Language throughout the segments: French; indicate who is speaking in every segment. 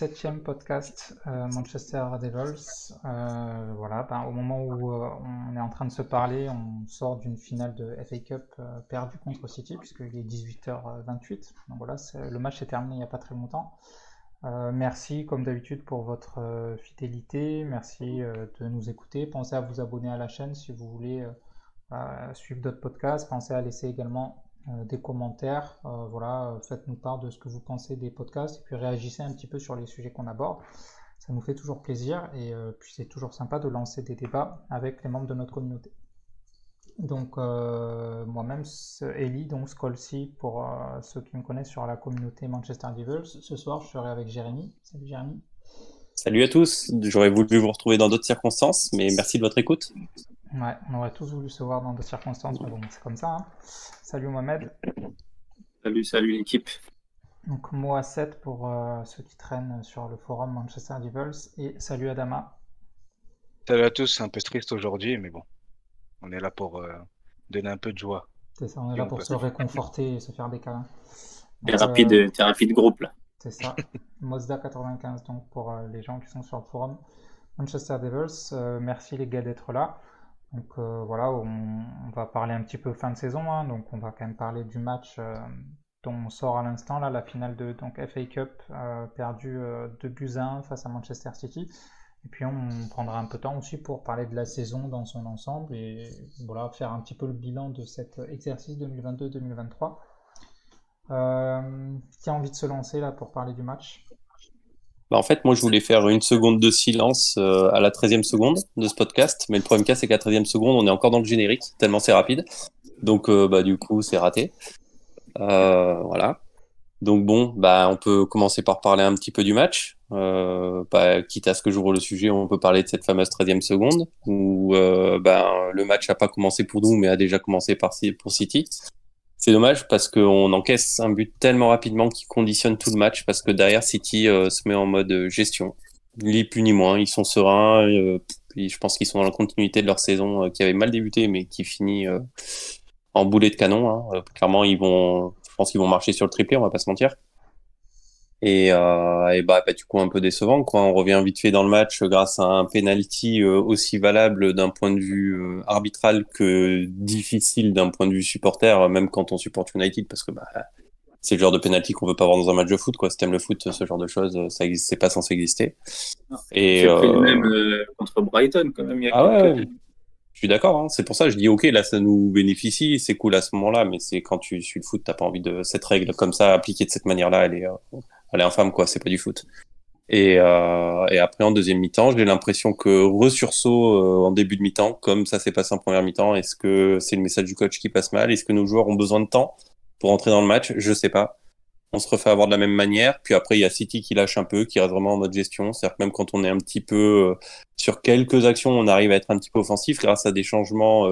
Speaker 1: dans ce 27e podcast euh, Manchester Devils. Euh, voilà, ben, au moment où euh, on est en train de se parler, on sort d'une finale de FA Cup perdue contre City, puisqu'il est 18h28. Donc voilà, le match est terminé il n'y a pas très longtemps. merci comme d'habitude pour votre fidélité, merci de nous écouter. Pensez à vous abonner à la chaîne si vous voulez suivre d'autres podcasts. Pensez à laisser également des commentaires. Euh, voilà, faites-nous part de ce que vous pensez des podcasts et puis réagissez un petit peu sur les sujets qu'on aborde. Ça nous fait toujours plaisir et euh, puis c'est toujours sympa de lancer des débats avec les membres de notre communauté. Donc moi-même, Ellie, donc Scolsi pour ceux qui me connaissent sur la communauté Manchester Devils. Ce soir, je serai avec Jérémy. Salut Jérémy.
Speaker 2: Salut à tous. J'aurais voulu vous retrouver dans d'autres circonstances, mais merci de votre écoute.
Speaker 1: Ouais, on aurait tous voulu se voir dans d'autres circonstances, mais bon, c'est comme ça. Hein. Salut Mohamed.
Speaker 3: Salut, salut l'équipe.
Speaker 1: Donc moi 7 pour euh, ceux qui traînent sur le forum Manchester Devils et salut Adama.
Speaker 4: Salut à tous, c'est un peu triste aujourd'hui, mais bon, on est là pour euh, donner un peu de joie.
Speaker 1: C'est ça, on est là pour se réconforter et se faire des câlins.
Speaker 3: Thérapie, de, euh, thérapie de groupe là.
Speaker 1: C'est ça. Mozda 95 donc pour les gens qui sont sur le forum Manchester Devils. merci les gars d'être là. Donc euh, voilà, on, va parler un petit peu fin de saison, hein. donc on va quand même parler du match euh, dont on sort à l'instant, là, la finale de donc, FA Cup euh, perdue 2 buts 1 face à Manchester City. Et puis on prendra un peu de temps aussi pour parler de la saison dans son ensemble et voilà, faire un petit peu le bilan de cet exercice 2022-2023. qui a envie de se lancer là pour parler du match?
Speaker 2: Bah, en fait, moi, je voulais faire une seconde de silence euh, à la 13e seconde de ce podcast, mais le problème cas, c'est qu'à la 13e seconde, on est encore dans le générique, tellement c'est rapide. Donc, euh, bah, du coup, c'est raté. Euh, voilà. Donc, bon, bah, on peut commencer par parler un petit peu du match. Bah, quitte à ce que j'ouvre le sujet, on peut parler de cette fameuse 13e seconde, où bah, le match n'a pas commencé pour nous, mais a déjà commencé par, pour City. C'est dommage parce qu'on encaisse un but tellement rapidement qui conditionne tout le match parce que derrière City euh, se met en mode euh, gestion. Ni plus ni moins, ils sont sereins. Euh, je pense qu'ils sont dans la continuité de leur saison qui avait mal débuté mais qui finit en boulet de canon. Hein. clairement, ils vont, je pense qu'ils vont marcher sur le triplé, on va pas se mentir. Et, euh, et bah, bah, du coup un peu décevant quoi. On revient vite fait dans le match grâce à un penalty euh, aussi valable d'un point de vue euh, arbitral que difficile d'un point de vue supporter, même quand on supporte United, parce que bah, c'est le genre de penalty qu'on veut pas avoir dans un match de foot quoi. Si t'aimes le foot, ce genre de choses, ça c'est pas censé exister.
Speaker 3: et euh... même contre Brighton quand même. Il y a
Speaker 2: ah ouais, Je suis d'accord, hein. c'est pour ça que je dis ok, là ça nous bénéficie, c'est cool à ce moment-là, mais c'est quand tu suis le foot, t'as pas envie de cette règle comme ça appliquée de cette manière-là, elle est, elle est infâme, quoi. C'est pas du foot. Et, euh, et après, en deuxième mi-temps, j'ai l'impression que resursaut euh, en début de mi-temps, comme ça s'est passé en première mi-temps. Est-ce que c'est le message du coach qui passe mal? Est-ce que nos joueurs ont besoin de temps pour entrer dans le match? Je sais pas. On se refait avoir de la même manière. Puis après, il y a City qui lâche un peu, qui reste vraiment en mode gestion. C'est-à-dire que même quand on est un petit peu euh, sur quelques actions, on arrive à être un petit peu offensif grâce à des changements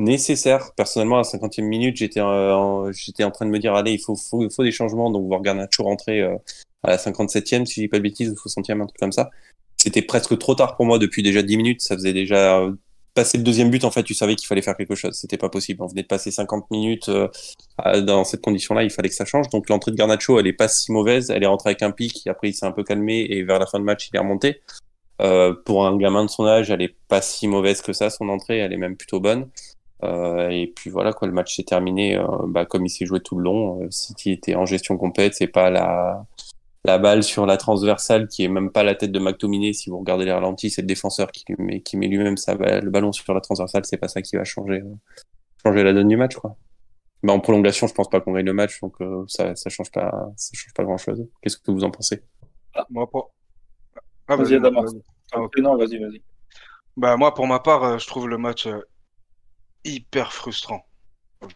Speaker 2: nécessaire. Personnellement, à la 50e minute, j'étais en, j'étais en train de me dire, allez, il faut, faut, faut des changements. Donc, voir Garnacho rentrer euh, à la 57e, si je dis pas de bêtises, ou 60e, un truc comme ça. C'était presque trop tard pour moi depuis déjà 10 minutes. Ça faisait déjà euh, passer le deuxième but. En fait, tu savais qu'il fallait faire quelque chose. C'était pas possible. On venait de passer 50 minutes euh, dans cette condition-là. Il fallait que ça change. Donc, l'entrée de Garnacho, elle est pas si mauvaise. Elle est rentrée avec un pic. Après, il s'est un peu calmé et vers la fin de match, il est remonté. Euh, pour un gamin de son âge, elle est pas si mauvaise que ça, son entrée, elle est même plutôt bonne. Euh, et puis voilà, quoi, le match s'est terminé euh, bah, comme il s'est joué tout le long. Euh, City était en gestion complète, c'est pas la, la balle sur la transversale qui est même pas la tête de McTominay. Si vous regardez les ralentis, c'est le défenseur qui met, qui met lui-même le ballon sur la transversale. C'est pas ça qui va changer, changer la donne du match, quoi. Bah, en prolongation, je pense pas qu'on gagne le match, donc ça, ça change pas, ça change pas grand-chose. Qu'est-ce que vous en pensez?
Speaker 4: Ah, Moi, pour...
Speaker 3: Ah, vas-y, vas ah, non, vas-y, vas-y.
Speaker 4: Bah, moi, pour ma part, je trouve le match hyper frustrant.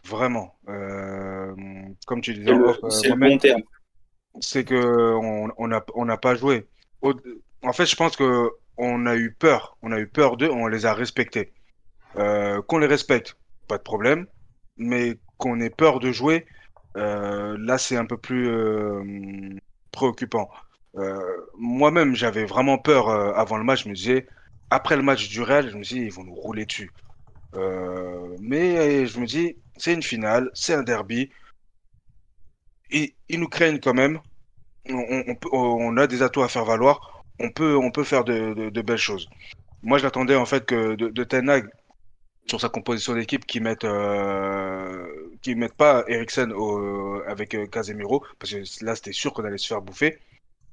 Speaker 4: Vraiment. Euh, comme tu disais,
Speaker 3: c'est le, bon terme.
Speaker 4: C'est que on n'a on a pas joué. en fait, je pense que on a eu peur. On a eu peur d'eux, on les a respectés. Euh, qu'on les respecte, pas de problème. Mais qu'on ait peur de jouer, euh, là, c'est un peu plus préoccupant. Moi-même, j'avais vraiment peur avant le match. Je me disais, après le match du Real, je me disais, ils vont nous rouler dessus. Euh, mais je me dis, c'est une finale, c'est un derby. Ils, ils, nous craignent quand même. on, a des atouts à faire valoir. On peut, on peut faire de, belles choses. Moi, j'attendais en fait que de, de Ten sur sa composition d'équipe qui mettent euh, qui mettent pas Eriksen avec euh, Casemiro parce que là c'était sûr qu'on allait se faire bouffer.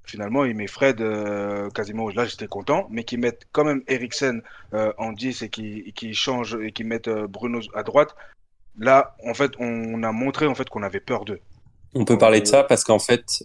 Speaker 4: Finalement, il met Fred euh, Casemiro là j'étais content, mais qui mettent quand même Eriksen euh, en 10 et qui qui change et qui mettent euh, Bruno à droite. Là, en fait, on a montré en fait qu'on avait peur d'eux.
Speaker 2: On peut parler de ça parce qu'en fait,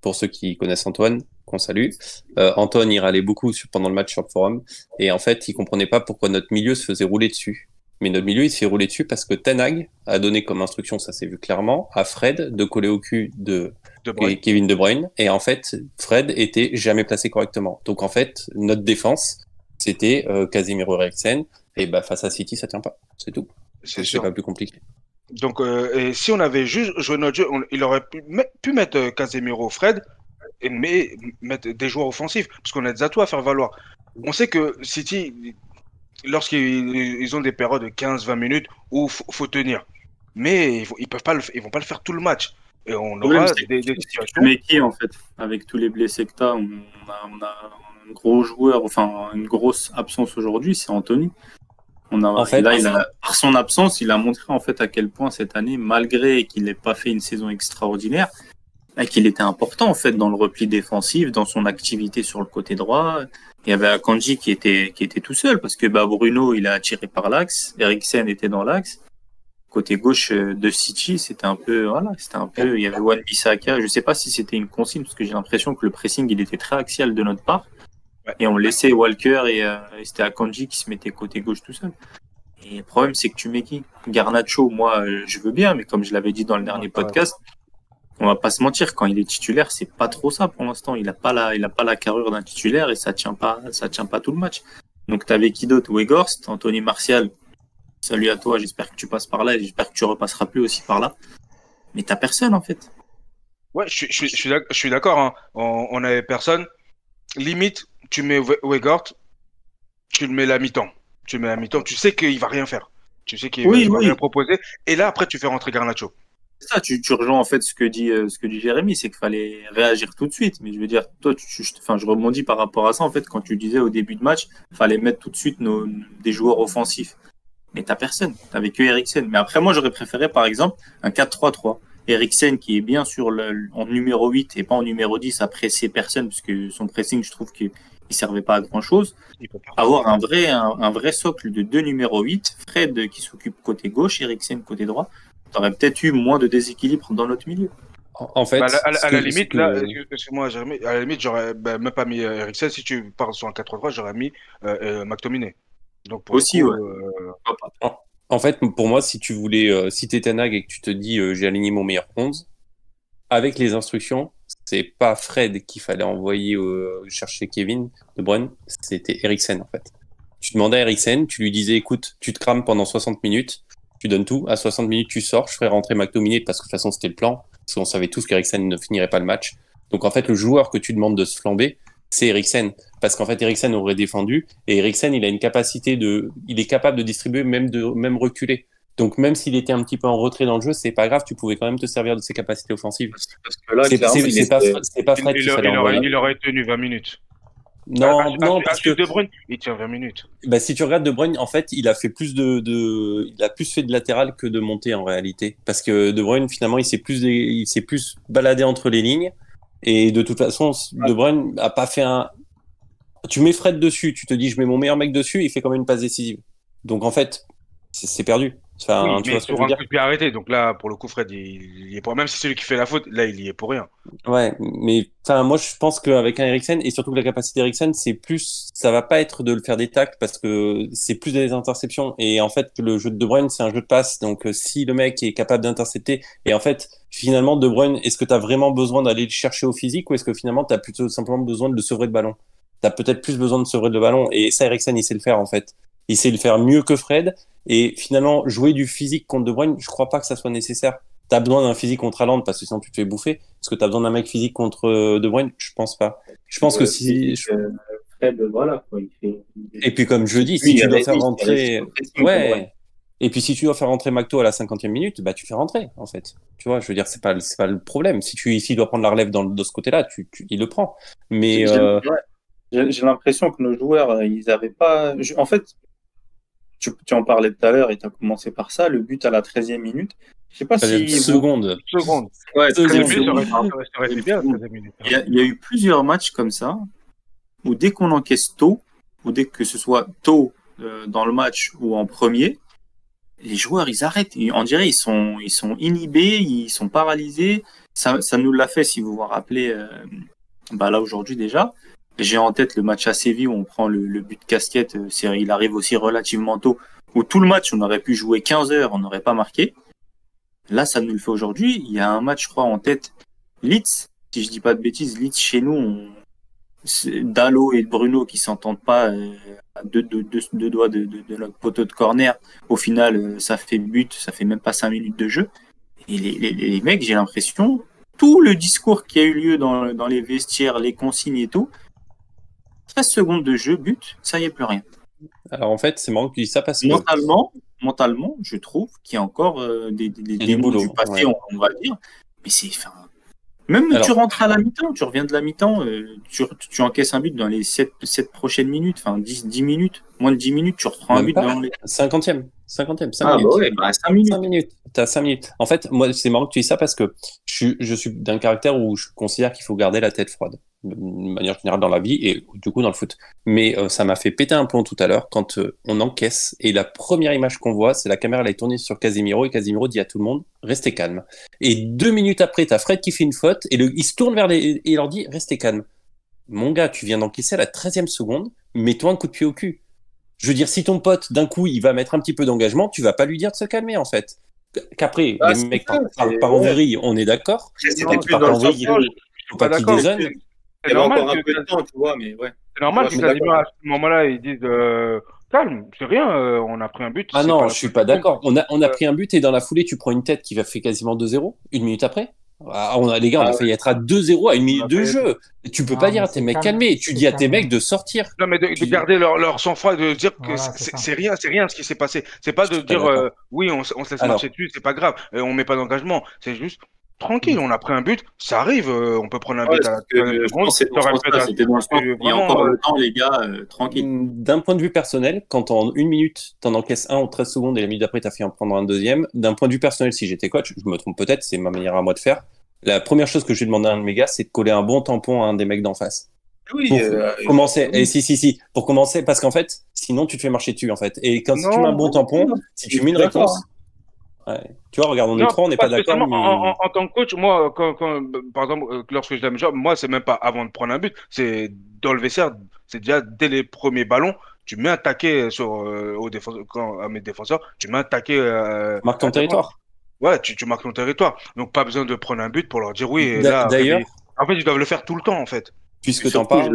Speaker 2: pour ceux qui connaissent Antoine, qu'on salue. Euh, Antoine y râlait beaucoup pendant le match sur le forum. Et en fait, il comprenait pas pourquoi notre milieu se faisait rouler dessus. Mais notre milieu, il s'est roulé dessus parce que Tenag a donné comme instruction, ça s'est vu clairement, à Fred de coller au cul de, Kevin De Bruyne. Et en fait, Fred était jamais placé correctement. Donc en fait, notre défense, c'était euh, Casemiro Eriksen. Et bah face à City, ça tient pas. C'est tout. C'est pas plus compliqué.
Speaker 4: Donc, euh, et si on avait juste joué notre jeu, il aurait pu, pu mettre euh, Casemiro Fred, mais mettre des joueurs offensifs, parce qu'on a des atouts à faire valoir. On sait que City, lorsqu'ils ont des périodes de 15-20 minutes où il faut, tenir, mais ils, ne peuvent pas ils vont pas le faire tout le match. Et on aura des, situations.
Speaker 3: Mais qui en fait, avec tous les blessés que tu as, on a, un gros joueur, enfin une grosse absence aujourd'hui, c'est Anthony. On a, en fait, par son absence, il a montré en fait à quel point cette année, malgré qu'il n'ait pas fait une saison extraordinaire, qu'il était important en fait dans le repli défensif, dans son activité sur le côté droit. Il y avait Akanji qui était qui était tout seul parce que bah, Bruno il a attiré par l'axe, Eriksen était dans l'axe. Côté gauche euh, de City, c'était un peu voilà, c'était un peu il y avait Wan Bissaka, je sais pas si c'était une consigne parce que j'ai l'impression que le pressing il était très axial de notre part et on laissait Walker et, euh, et c'était Akanji qui se mettait côté gauche tout seul. Et le problème c'est que tu mets qui Garnacho, moi euh, je veux bien mais comme je l'avais dit dans le dernier podcast, on va pas se mentir, quand il est titulaire, c'est pas trop ça pour l'instant. Il a pas la, il a pas la carrure d'un titulaire et ça tient pas, ça tient pas tout le match. Donc t'avais qui d'autre? Weghorst, Anthony Martial. Salut à toi, j'espère que tu passes par là et j'espère que tu repasseras plus aussi par là. Mais t'as personne en fait.
Speaker 4: Ouais, je, je, je, je suis d'accord. Hein. On, on avait personne. Limite, tu mets Weghorst, tu le mets la mi-temps. Tu mets la mi-temps, tu sais qu'il va rien faire. Tu sais qu'il va rien proposer. Et là, après, tu fais rentrer Garnacho
Speaker 3: ça, tu, tu rejoins en fait ce que dit euh, ce que dit Jérémy, c'est qu'il fallait réagir tout de suite. Mais je veux dire, toi, tu, je rebondis par rapport à ça en fait quand tu disais au début de match, fallait mettre tout de suite nos, des joueurs offensifs. Mais t'as personne, t'avais que Eriksen. Mais après, moi, j'aurais préféré par exemple un 4-3-3. Eriksen qui est bien sur le, en numéro 8 et pas en numéro 10 à presser personne, parce que son pressing, je trouve qu'il il servait pas à grand chose. Avoir un vrai, un, un, vrai socle de deux numéros 8, Fred qui s'occupe côté gauche, Eriksen côté droit, aurait peut-être eu moins de déséquilibre dans notre milieu.
Speaker 4: En fait, bah, à, la, limite, là, excuse-moi, Jérémy, à la limite, j'aurais bah, même pas mis euh, Eriksen. Si tu parles sur un 4-3-3, j'aurais mis euh, euh McTominay.
Speaker 3: Donc pour aussi, ouais.
Speaker 2: Euh, en, fait, pour moi, si tu voulais, euh, si t'étais Nag et que tu te dis j'ai aligné mon meilleur 11, avec les instructions, c'est pas Fred qu'il fallait envoyer chercher Kevin De Bruyne, c'était Eriksen en fait. Tu demandais à Eriksen, tu lui disais écoute, tu te crames pendant 60 minutes, tu donnes tout. À 60 minutes, tu sors. Je ferai rentrer McTominay parce que de toute façon, c'était le plan. Parce qu'on savait tous qu'Eriksen ne finirait pas le match. Donc, en fait, le joueur que tu demandes de se flamber, c'est Eriksen. Parce qu'en fait, Eriksen aurait défendu. Et Eriksen, il a une capacité de, il est capable de distribuer, même de, même reculer. Donc, même s'il était un petit peu en retrait dans le jeu, c'est pas grave, tu pouvais quand même te servir de ses capacités offensives. Parce que là, c'est pas, pas, Fred
Speaker 4: il,
Speaker 2: il,
Speaker 4: aurait, il aurait tenu 20 minutes.
Speaker 2: Non, ah, non, parce que
Speaker 4: De Bruyne, il tient 20 minutes.
Speaker 2: Bah, si tu regardes De Bruyne, en fait, il a fait plus de, de, il a plus fait de latéral que de montée en réalité, parce que De Bruyne finalement, il s'est plus, il s'est plus baladé entre les lignes, et de toute façon, De Bruyne a pas fait un. Tu mets Fred dessus, tu te dis, je mets mon meilleur mec dessus, il fait quand même une passe décisive. Donc en fait, c'est perdu.
Speaker 4: Enfin, oui, tu mais vois un coup de arrêté. Donc là, pour le coup, Fred, il, est pour même si c'est celui qui fait la faute, là, il y est pour rien.
Speaker 2: Ouais, mais moi, je pense qu'avec un Eriksen et surtout que la capacité d'Eriksen, c'est plus, ça va pas être de le faire des tacles parce que c'est plus des interceptions. Et en fait, le jeu de De Bruyne, c'est un jeu de passe. Donc, euh, si le mec est capable d'intercepter, et en fait, finalement, De Bruyne, est-ce que tu as vraiment besoin d'aller le chercher au physique ou est-ce que finalement, tu as plutôt simplement besoin de le sevrer de ballon? Tu as peut-être plus besoin de sevrer de ballon. Et ça, Eriksen, il sait le faire en fait il sait le faire mieux que Fred. Et finalement, jouer du physique contre De Bruyne, je crois pas que ça soit nécessaire. T'as besoin d'un physique contre Haaland parce que sinon tu te fais bouffer. Est-ce que t'as besoin d'un mec physique contre euh, De Bruyne? Je pense pas. Je pense que si.
Speaker 3: Fred, voilà.
Speaker 2: Et puis comme je dis, si tu dois faire rentrer, ouais. Et puis si tu dois faire rentrer Macto à la 50e minute, bah tu fais rentrer en fait. Tu vois, je veux dire, c'est pas c'est pas le problème. Si tu s'il doit prendre la relève dans, de ce côté-là, tu, tu, il le prend. Mais
Speaker 3: J'ai
Speaker 2: euh,
Speaker 3: l'impression que nos joueurs, euh, ils avaient pas. je- En fait, tu, tu en parlais tout à l'heure et tu as commencé par ça, le but à la 13e minute. Je sais pas si.
Speaker 2: seconde.
Speaker 4: Seconde.
Speaker 3: Ouais,
Speaker 2: Seconde.
Speaker 3: 13e
Speaker 4: Très
Speaker 3: minute.
Speaker 4: bien, ça aurait- ça aurait été bien, 13e minute.
Speaker 3: Il y, a, il y a eu plusieurs matchs comme ça où dès qu'on encaisse tôt, ou dès que ce soit tôt euh, dans le match ou en premier, les joueurs ils arrêtent. On dirait ils sont ils sont inhibés, ils sont paralysés. Ça, ça nous l'a fait si vous vous rappelez. euh, bah là aujourd'hui déjà. J'ai en tête le match à Séville où on prend le, le but de casquette. euh, il arrive aussi relativement tôt. Où tout le match on aurait pu jouer 15 heures, on n'aurait pas marqué. Là ça nous le fait aujourd'hui. Il y a un match je crois en tête. Leeds, si je dis pas de bêtises, Leeds chez nous, on... Dallo et Bruno qui s'entendent pas euh, à deux, deux, deux, deux doigts de, de, de notre poteau de corner. Au final, euh, ça fait but, ça fait même pas cinq minutes de jeu. Et les, les, les mecs, j'ai l'impression, tout le discours qui a eu lieu dans, dans les vestiaires, les consignes et tout, 13 secondes de jeu, but, ça y est plus rien.
Speaker 2: Alors en fait, c'est marrant que tu dis ça parce que
Speaker 3: Mentalement, mentalement, je trouve qu'il y a encore euh, des, des, des
Speaker 2: du
Speaker 3: passé,
Speaker 2: ouais.
Speaker 3: on, on va dire. Mais c'est, enfin, même
Speaker 2: Alors-
Speaker 3: tu rentres à la mi-temps, tu reviens de la mi-temps, euh, tu, tu encaisses un but dans les 7, prochaines minutes, enfin 10, 10 minutes, moins de 10 minutes, tu reprends un but
Speaker 2: pas.
Speaker 3: dans les.
Speaker 2: 50e, 50e, 5
Speaker 3: Ah,
Speaker 2: minutes.
Speaker 3: bah ouais, bah 5 minutes.
Speaker 2: 5 minutes. T'as 5 minutes. En fait, moi, c'est marrant que tu dis ça parce que je, suis- je suis d'un caractère où je considère qu'il faut garder la tête froide. De manière générale dans la vie et du coup dans le foot. Mais euh, ça m'a fait péter un plomb tout à l'heure quand euh, on encaisse et la première image qu'on voit, c'est la caméra elle est tournée sur Casemiro et Casemiro dit à tout le monde restez calme. Et deux minutes après, t'as Fred qui fait une faute et le, il se tourne vers les et il leur dit restez calme. Mon gars, tu viens d'encaisser à la 13e seconde, mets-toi un coup de pied au cul. Je veux dire, si ton pote, d'un coup, il va mettre un petit peu d'engagement, tu vas pas lui dire de se calmer, en fait. Qu'après,
Speaker 3: Ah,
Speaker 2: les
Speaker 3: c'est
Speaker 2: mecs
Speaker 3: ça,
Speaker 2: partent par,
Speaker 3: c'est-
Speaker 2: par en vrille, on est d'accord.
Speaker 3: C'était
Speaker 2: Non,
Speaker 3: plus
Speaker 2: par
Speaker 3: dans le
Speaker 2: en
Speaker 3: sens
Speaker 2: vrille,
Speaker 3: où
Speaker 2: faut pas qu'ils
Speaker 3: il
Speaker 4: C'est
Speaker 3: y avait
Speaker 4: normal
Speaker 3: encore un
Speaker 4: que-
Speaker 3: peu de temps, tu vois, mais ouais.
Speaker 4: C'est normal que
Speaker 3: d'accord.
Speaker 4: à ce moment-là, ils disent euh, calme, c'est rien, euh, on a pris un but.
Speaker 2: Ah
Speaker 4: c'est
Speaker 2: non, je suis pas d'accord. On a, on a
Speaker 4: Euh,
Speaker 2: pris un but et dans la foulée, tu prends une tête qui va faire quasiment 2-0, une minute après. Ah, on a, les gars, on a
Speaker 3: Ah
Speaker 2: failli être à 2-0 à une minute de jeu. Tu peux pas dire
Speaker 1: mais
Speaker 2: à tes mecs calmez. Tu dis à tes mecs de sortir.
Speaker 4: Non, mais de, garder leur, leur sang-froid, de dire que
Speaker 1: Voilà,
Speaker 4: c'est- rien, c'est rien ce qui s'est passé. C'est pas de dire euh, oui, on, se laisse
Speaker 2: Alors.
Speaker 4: marcher dessus, c'est pas grave, euh, on met pas d'engagement. C'est juste tranquille, on a pris un but, ça arrive, euh, on peut prendre un
Speaker 3: Ouais,
Speaker 4: but à la
Speaker 3: le sens. Il y a
Speaker 4: vraiment,
Speaker 3: encore le temps, les gars, euh, tranquille.
Speaker 2: D'un point de vue personnel, quand en une minute, t'en encaisses un en 13 secondes et la minute d'après, t'as fait en prendre un deuxième, d'un point de vue personnel, si j'étais coach, je me trompe peut-être, c'est ma manière à moi de faire. La première chose que j'ai demandé à un de mes gars, c'est de coller un bon tampon à un des mecs d'en face.
Speaker 3: Oui,
Speaker 2: Pour
Speaker 3: euh,
Speaker 2: commencer, et si, si, si, pour commencer, parce qu'en fait, sinon tu te fais marcher dessus, en fait. Et quand si tu mets un bon tampon, si tu mets une réponse, ouais. tu vois, regarde, on est
Speaker 4: Non,
Speaker 2: trois, on n'est pas d'accord, mais...
Speaker 4: En, en- en tant que coach, moi, quand, quand- par exemple, euh, lorsque je donne un job, moi, c'est même pas avant de prendre un but, c'est dans le vestiaire, c'est déjà dès les premiers ballons, tu mets un taquet sur, euh, aux défenseurs, quand, à mes défenseurs, tu mets un taquet. euh,
Speaker 2: Marque ton territoire.
Speaker 4: Ouais, tu, tu marques ton territoire. Donc, pas besoin de prendre un but pour leur dire oui.
Speaker 2: D'ailleurs,
Speaker 4: en fait, ils doivent le faire tout le temps, en fait.
Speaker 2: puisque t'en
Speaker 3: Surtout, je
Speaker 2: parles,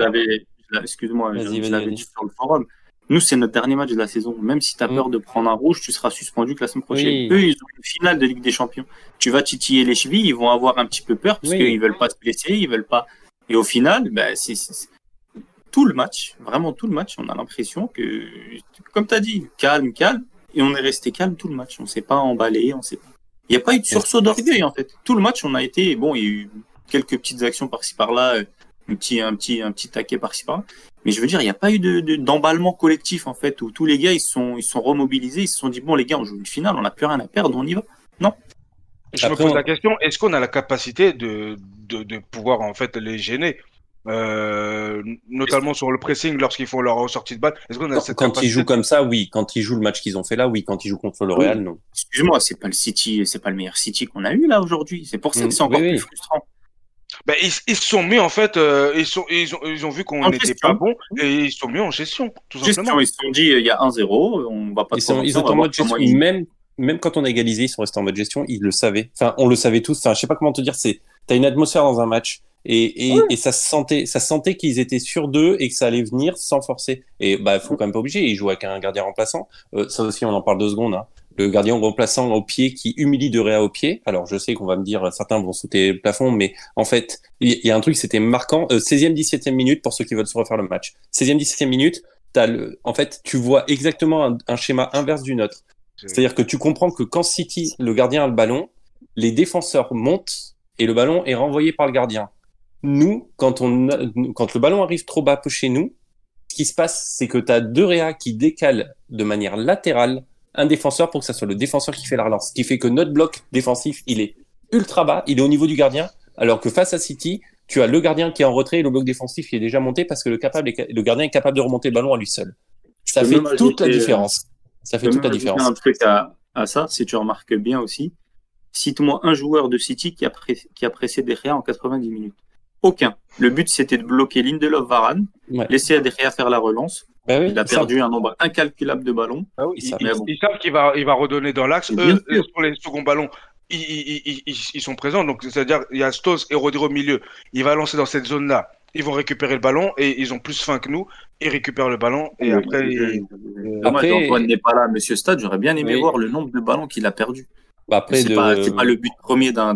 Speaker 3: l'a- excuse-moi, je,
Speaker 2: Vas-y,
Speaker 3: je
Speaker 2: vas-y,
Speaker 3: l'avais dit sur le forum. Nous, c'est notre dernier match de la saison. Même si tu as
Speaker 2: Mm.
Speaker 3: peur de prendre un rouge, tu seras suspendu que la semaine prochaine.
Speaker 2: Oui.
Speaker 3: Eux, ils ont une finale de Ligue des Champions. Tu vas titiller les chevilles, ils vont avoir un petit peu peur parce
Speaker 2: Oui.
Speaker 3: qu'ils veulent pas se blesser, ils veulent pas. Et au final, ben, c'est, tout le match, vraiment tout le match, on a l'impression que, comme tu as dit, calme, calme. Et on est resté calme tout le match. On s'est pas emballé, on s'est pas. Il n'y a pas eu de sursaut d'orgueil, en fait. Tout le match, on a été, bon, il y a eu quelques petites actions par-ci par-là, euh, un petit, un petit, un petit taquet par-ci par-là. Mais je veux dire, il n'y a pas eu de, de- d'emballement collectif, en fait, où tous les gars, ils sont, ils sont remobilisés, ils se sont dit, bon, les gars, on joue une finale, on n'a plus rien à perdre, on y va.
Speaker 4: Je
Speaker 2: Après,
Speaker 4: me pose
Speaker 2: on-
Speaker 4: la question, est-ce qu'on a la capacité de, de, de pouvoir, en fait, les gêner? Euh, notamment sur le pressing lorsqu'ils font leur sortie de balle. Est-ce qu'on a
Speaker 2: quand,
Speaker 4: cette
Speaker 2: quand ils jouent comme ça, oui. Quand ils jouent le match qu'ils ont fait là, oui. Quand ils jouent contre le Real, non.
Speaker 3: Excuse-moi, c'est pas le City, c'est pas le meilleur City qu'on a eu, là, aujourd'hui. C'est pour ça
Speaker 2: Mm,
Speaker 3: que c'est encore
Speaker 2: oui,
Speaker 3: plus
Speaker 2: oui.
Speaker 3: frustrant.
Speaker 4: Ben, ils, ils se sont mis en fait, euh, ils, sont, ils, ont, ils ont vu qu'on n'était
Speaker 3: gestion.
Speaker 4: pas bon et ils se sont mis en gestion, tout
Speaker 3: Gestion,
Speaker 4: simplement.
Speaker 3: ils se sont dit, il y a 1-0, on va pas
Speaker 2: Ils sont, ils sont en mode gestion.
Speaker 3: ils-
Speaker 2: Même, même quand on a égalisé, ils sont restés en mode gestion. Ils le savaient. Enfin, on le savait tous. Enfin, je sais pas comment te dire. C'est, t'as une atmosphère dans un match. Et, et, et ça se sentait, ça se sentait qu'ils étaient sûrs d'eux et que ça allait venir sans forcer. Et bah, faut quand même pas obliger. Ils jouent avec un gardien remplaçant. Euh, ça aussi, on en parle deux secondes. Hein. Le gardien remplaçant au pied qui humilie de Réa au pied. Alors, je sais qu'on va me dire, certains vont sauter le plafond, mais en fait, il y, a un truc, c'était marquant. Euh, 16e, 17e minute pour ceux qui veulent se refaire le match. 16e, 17e minute, t'as le, en fait, tu vois exactement un, un schéma inverse du nôtre. C'est-à-dire que tu comprends que quand City, le gardien a le ballon, les défenseurs montent et le ballon est renvoyé par le gardien. Nous, quand, on, quand le ballon arrive trop bas chez nous, ce qui se passe, c'est que tu as deux réas qui décalent de manière latérale un défenseur pour que ça soit le défenseur qui fait la relance. Ce qui fait que notre bloc défensif, il est ultra bas, il est au niveau du gardien, alors que face à City, tu as le gardien qui est en retrait et le bloc défensif qui est déjà monté parce que le, capable le gardien est capable de remonter le ballon à lui seul. Ça fait toute la différence. Ça fait toute la différence.
Speaker 3: Un truc à, à, ça, si tu remarques bien aussi, cite-moi un joueur de City qui a, pré qui a pressé Derrière en 90 minutes. Aucun. Le but, c'était de bloquer Lindelof Varane, ouais. laisser Derrière faire la relance. Oui, il a perdu un nombre incalculable de ballons.
Speaker 4: Ah oui, ils, bon. ils, savent qu'il va, il va redonner dans l'axe. Eux, sur les seconds ballons, ils, ils, ils, sont présents. Donc, c'est-à-dire, il y a Stos et Rodri au milieu. Il va lancer dans cette zone-là. Ils vont récupérer le ballon et ils ont plus faim que nous. Ils récupèrent le ballon et oui, après.
Speaker 3: Oui, après... Antoine n'est pas là, Monsieur Stade. J'aurais bien aimé voir le nombre de ballons qu'il a perdu.
Speaker 2: Bah après
Speaker 3: c'est
Speaker 2: de...
Speaker 3: pas, pas, le but premier d'un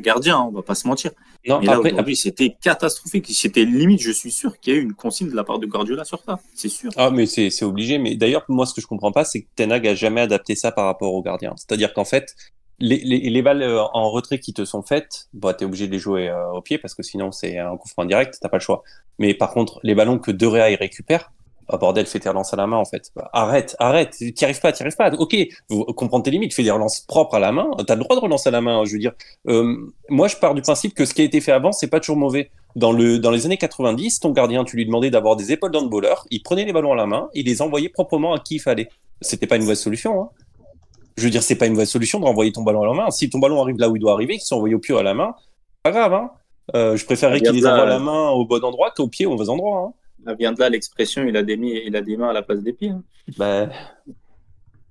Speaker 3: gardien, hein, on va pas se mentir. Non, Mais après, c'était catastrophique. C'était limite, je suis sûr qu'il y a eu une consigne de la part de Guardiola sur ça. C'est sûr.
Speaker 2: Ah, mais c'est obligé. Mais d'ailleurs, moi, ce que je comprends pas, c'est que Tenag a jamais adapté ça par rapport au gardien. C'est-à-dire qu'en fait, les, les, les, balles euh, en retrait qui te sont faites, bah, tu es obligé de les jouer euh, au pied parce que sinon c'est un coup franc direct, t'as pas le choix. Mais par contre, les ballons que De Réa il récupère, ah bordel, fais tes relances à la main en fait. Arrête, arrête, t'y arrives pas, t'y arrives pas. Ok, vous tes limites, fais des relances propres à la main. T'as le droit de relancer à la main. Je veux dire, euh, moi je pars du principe que ce qui a été fait avant, c'est pas toujours mauvais. Dans le dans les années 90, ton gardien, tu lui demandais d'avoir des épaules d'handballeur, il prenait les ballons à la main, il les envoyait proprement à qui il fallait. C'était pas une mauvaise solution. Hein. Je veux dire, c'est pas une mauvaise solution de renvoyer ton ballon à la main. Si ton ballon arrive là où il doit arriver, qu'il soit envoyé au pied à la main, pas grave. Hein. Euh, je préférerais qu'il les envoie à la main au bon endroit qu'au pied au mauvais endroit. Hein.
Speaker 3: Ça vient de là l'expression il a des il a des mains à la place des pieds. Hein.
Speaker 2: Bah,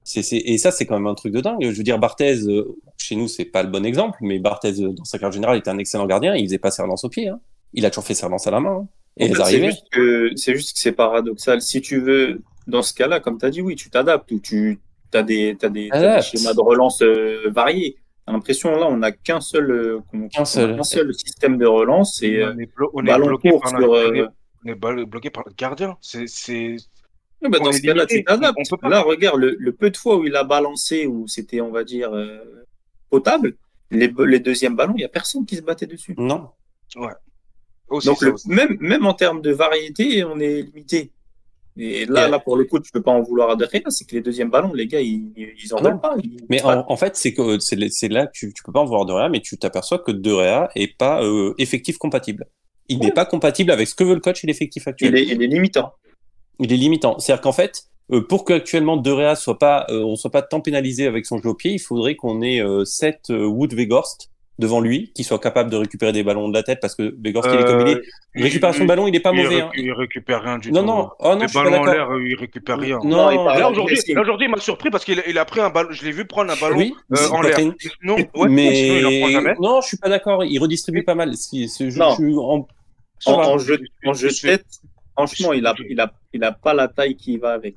Speaker 2: c'est, c'est, et ça, c'est quand même un truc de dingue. Je veux dire, Barthez, euh, chez nous, c'est pas le bon exemple, mais Barthez, euh, dans sa carrière générale, était un excellent gardien. Il faisait pas ses relances au pied. Hein. Il a toujours fait ses relances à la main. Hein. Et
Speaker 3: en fait, c'est, juste que, c'est juste que c'est paradoxal. Si tu veux, dans ce cas-là, comme tu as dit, oui, tu t'adaptes ou tu as des, t'as des, t'as des schémas de relance euh, variés. T'as l'impression là, on n'a qu'un seul, euh,
Speaker 2: qu'un seul.
Speaker 3: seul système de relance et
Speaker 4: on est, blo- on est bloqué par sur. On est bloqué par le gardien. C'est,
Speaker 3: bah dans ce cas-là, tu t'adaptes. Là, regarde, le, le, peu de fois où il a balancé, où c'était, on va dire, euh, potable, les, les deuxièmes ballons, il n'y a personne qui se battait dessus.
Speaker 2: Non.
Speaker 4: Ouais.
Speaker 3: Aussi Donc, le, même, même en termes de variété, on est limité. Et là, là, pour le coup, tu peux pas en vouloir à Derrea, c'est que les deuxièmes ballons, les gars, ils, ils en veulent pas. Ils...
Speaker 2: Mais en, en, fait, c'est que c'est là que tu, tu peux pas en vouloir Derrea, mais tu t'aperçois que Derrea est pas euh, effectif compatible. Il n'est pas compatible avec ce que veut le coach et l'effectif actuel.
Speaker 3: Il est, il est limitant.
Speaker 2: Il est limitant. C'est-à-dire qu'en fait, euh, pour qu'actuellement De Réa soit pas, euh, on soit pas tant pénalisé avec son jeu au pied, il faudrait qu'on ait euh, 7 Wood Weghorst devant lui, qui soit capable de récupérer des ballons de la tête, parce que Weghorst, il est comme il est. Il récupère son ballon, il est pas
Speaker 4: il
Speaker 2: mauvais.
Speaker 4: Récu- hein. Il récupère rien du
Speaker 2: non,
Speaker 4: tout.
Speaker 2: Non, oh, non,
Speaker 4: les ballons en l'air, il récupère rien.
Speaker 2: Non,
Speaker 3: non
Speaker 4: là aujourd'hui, là, aujourd'hui, il m'a surpris parce qu'il il a pris un ballon. Je l'ai vu prendre un ballon
Speaker 2: oui,
Speaker 4: euh, en l'air.
Speaker 2: Non, ouais, mais sinon, il en prend jamais. non, je suis pas d'accord. Il redistribue pas mal. Je,
Speaker 3: non.
Speaker 2: Je, en,
Speaker 3: en, en, jeu, en jeu de tête, franchement, il a, il a, il a pas la taille qui va avec.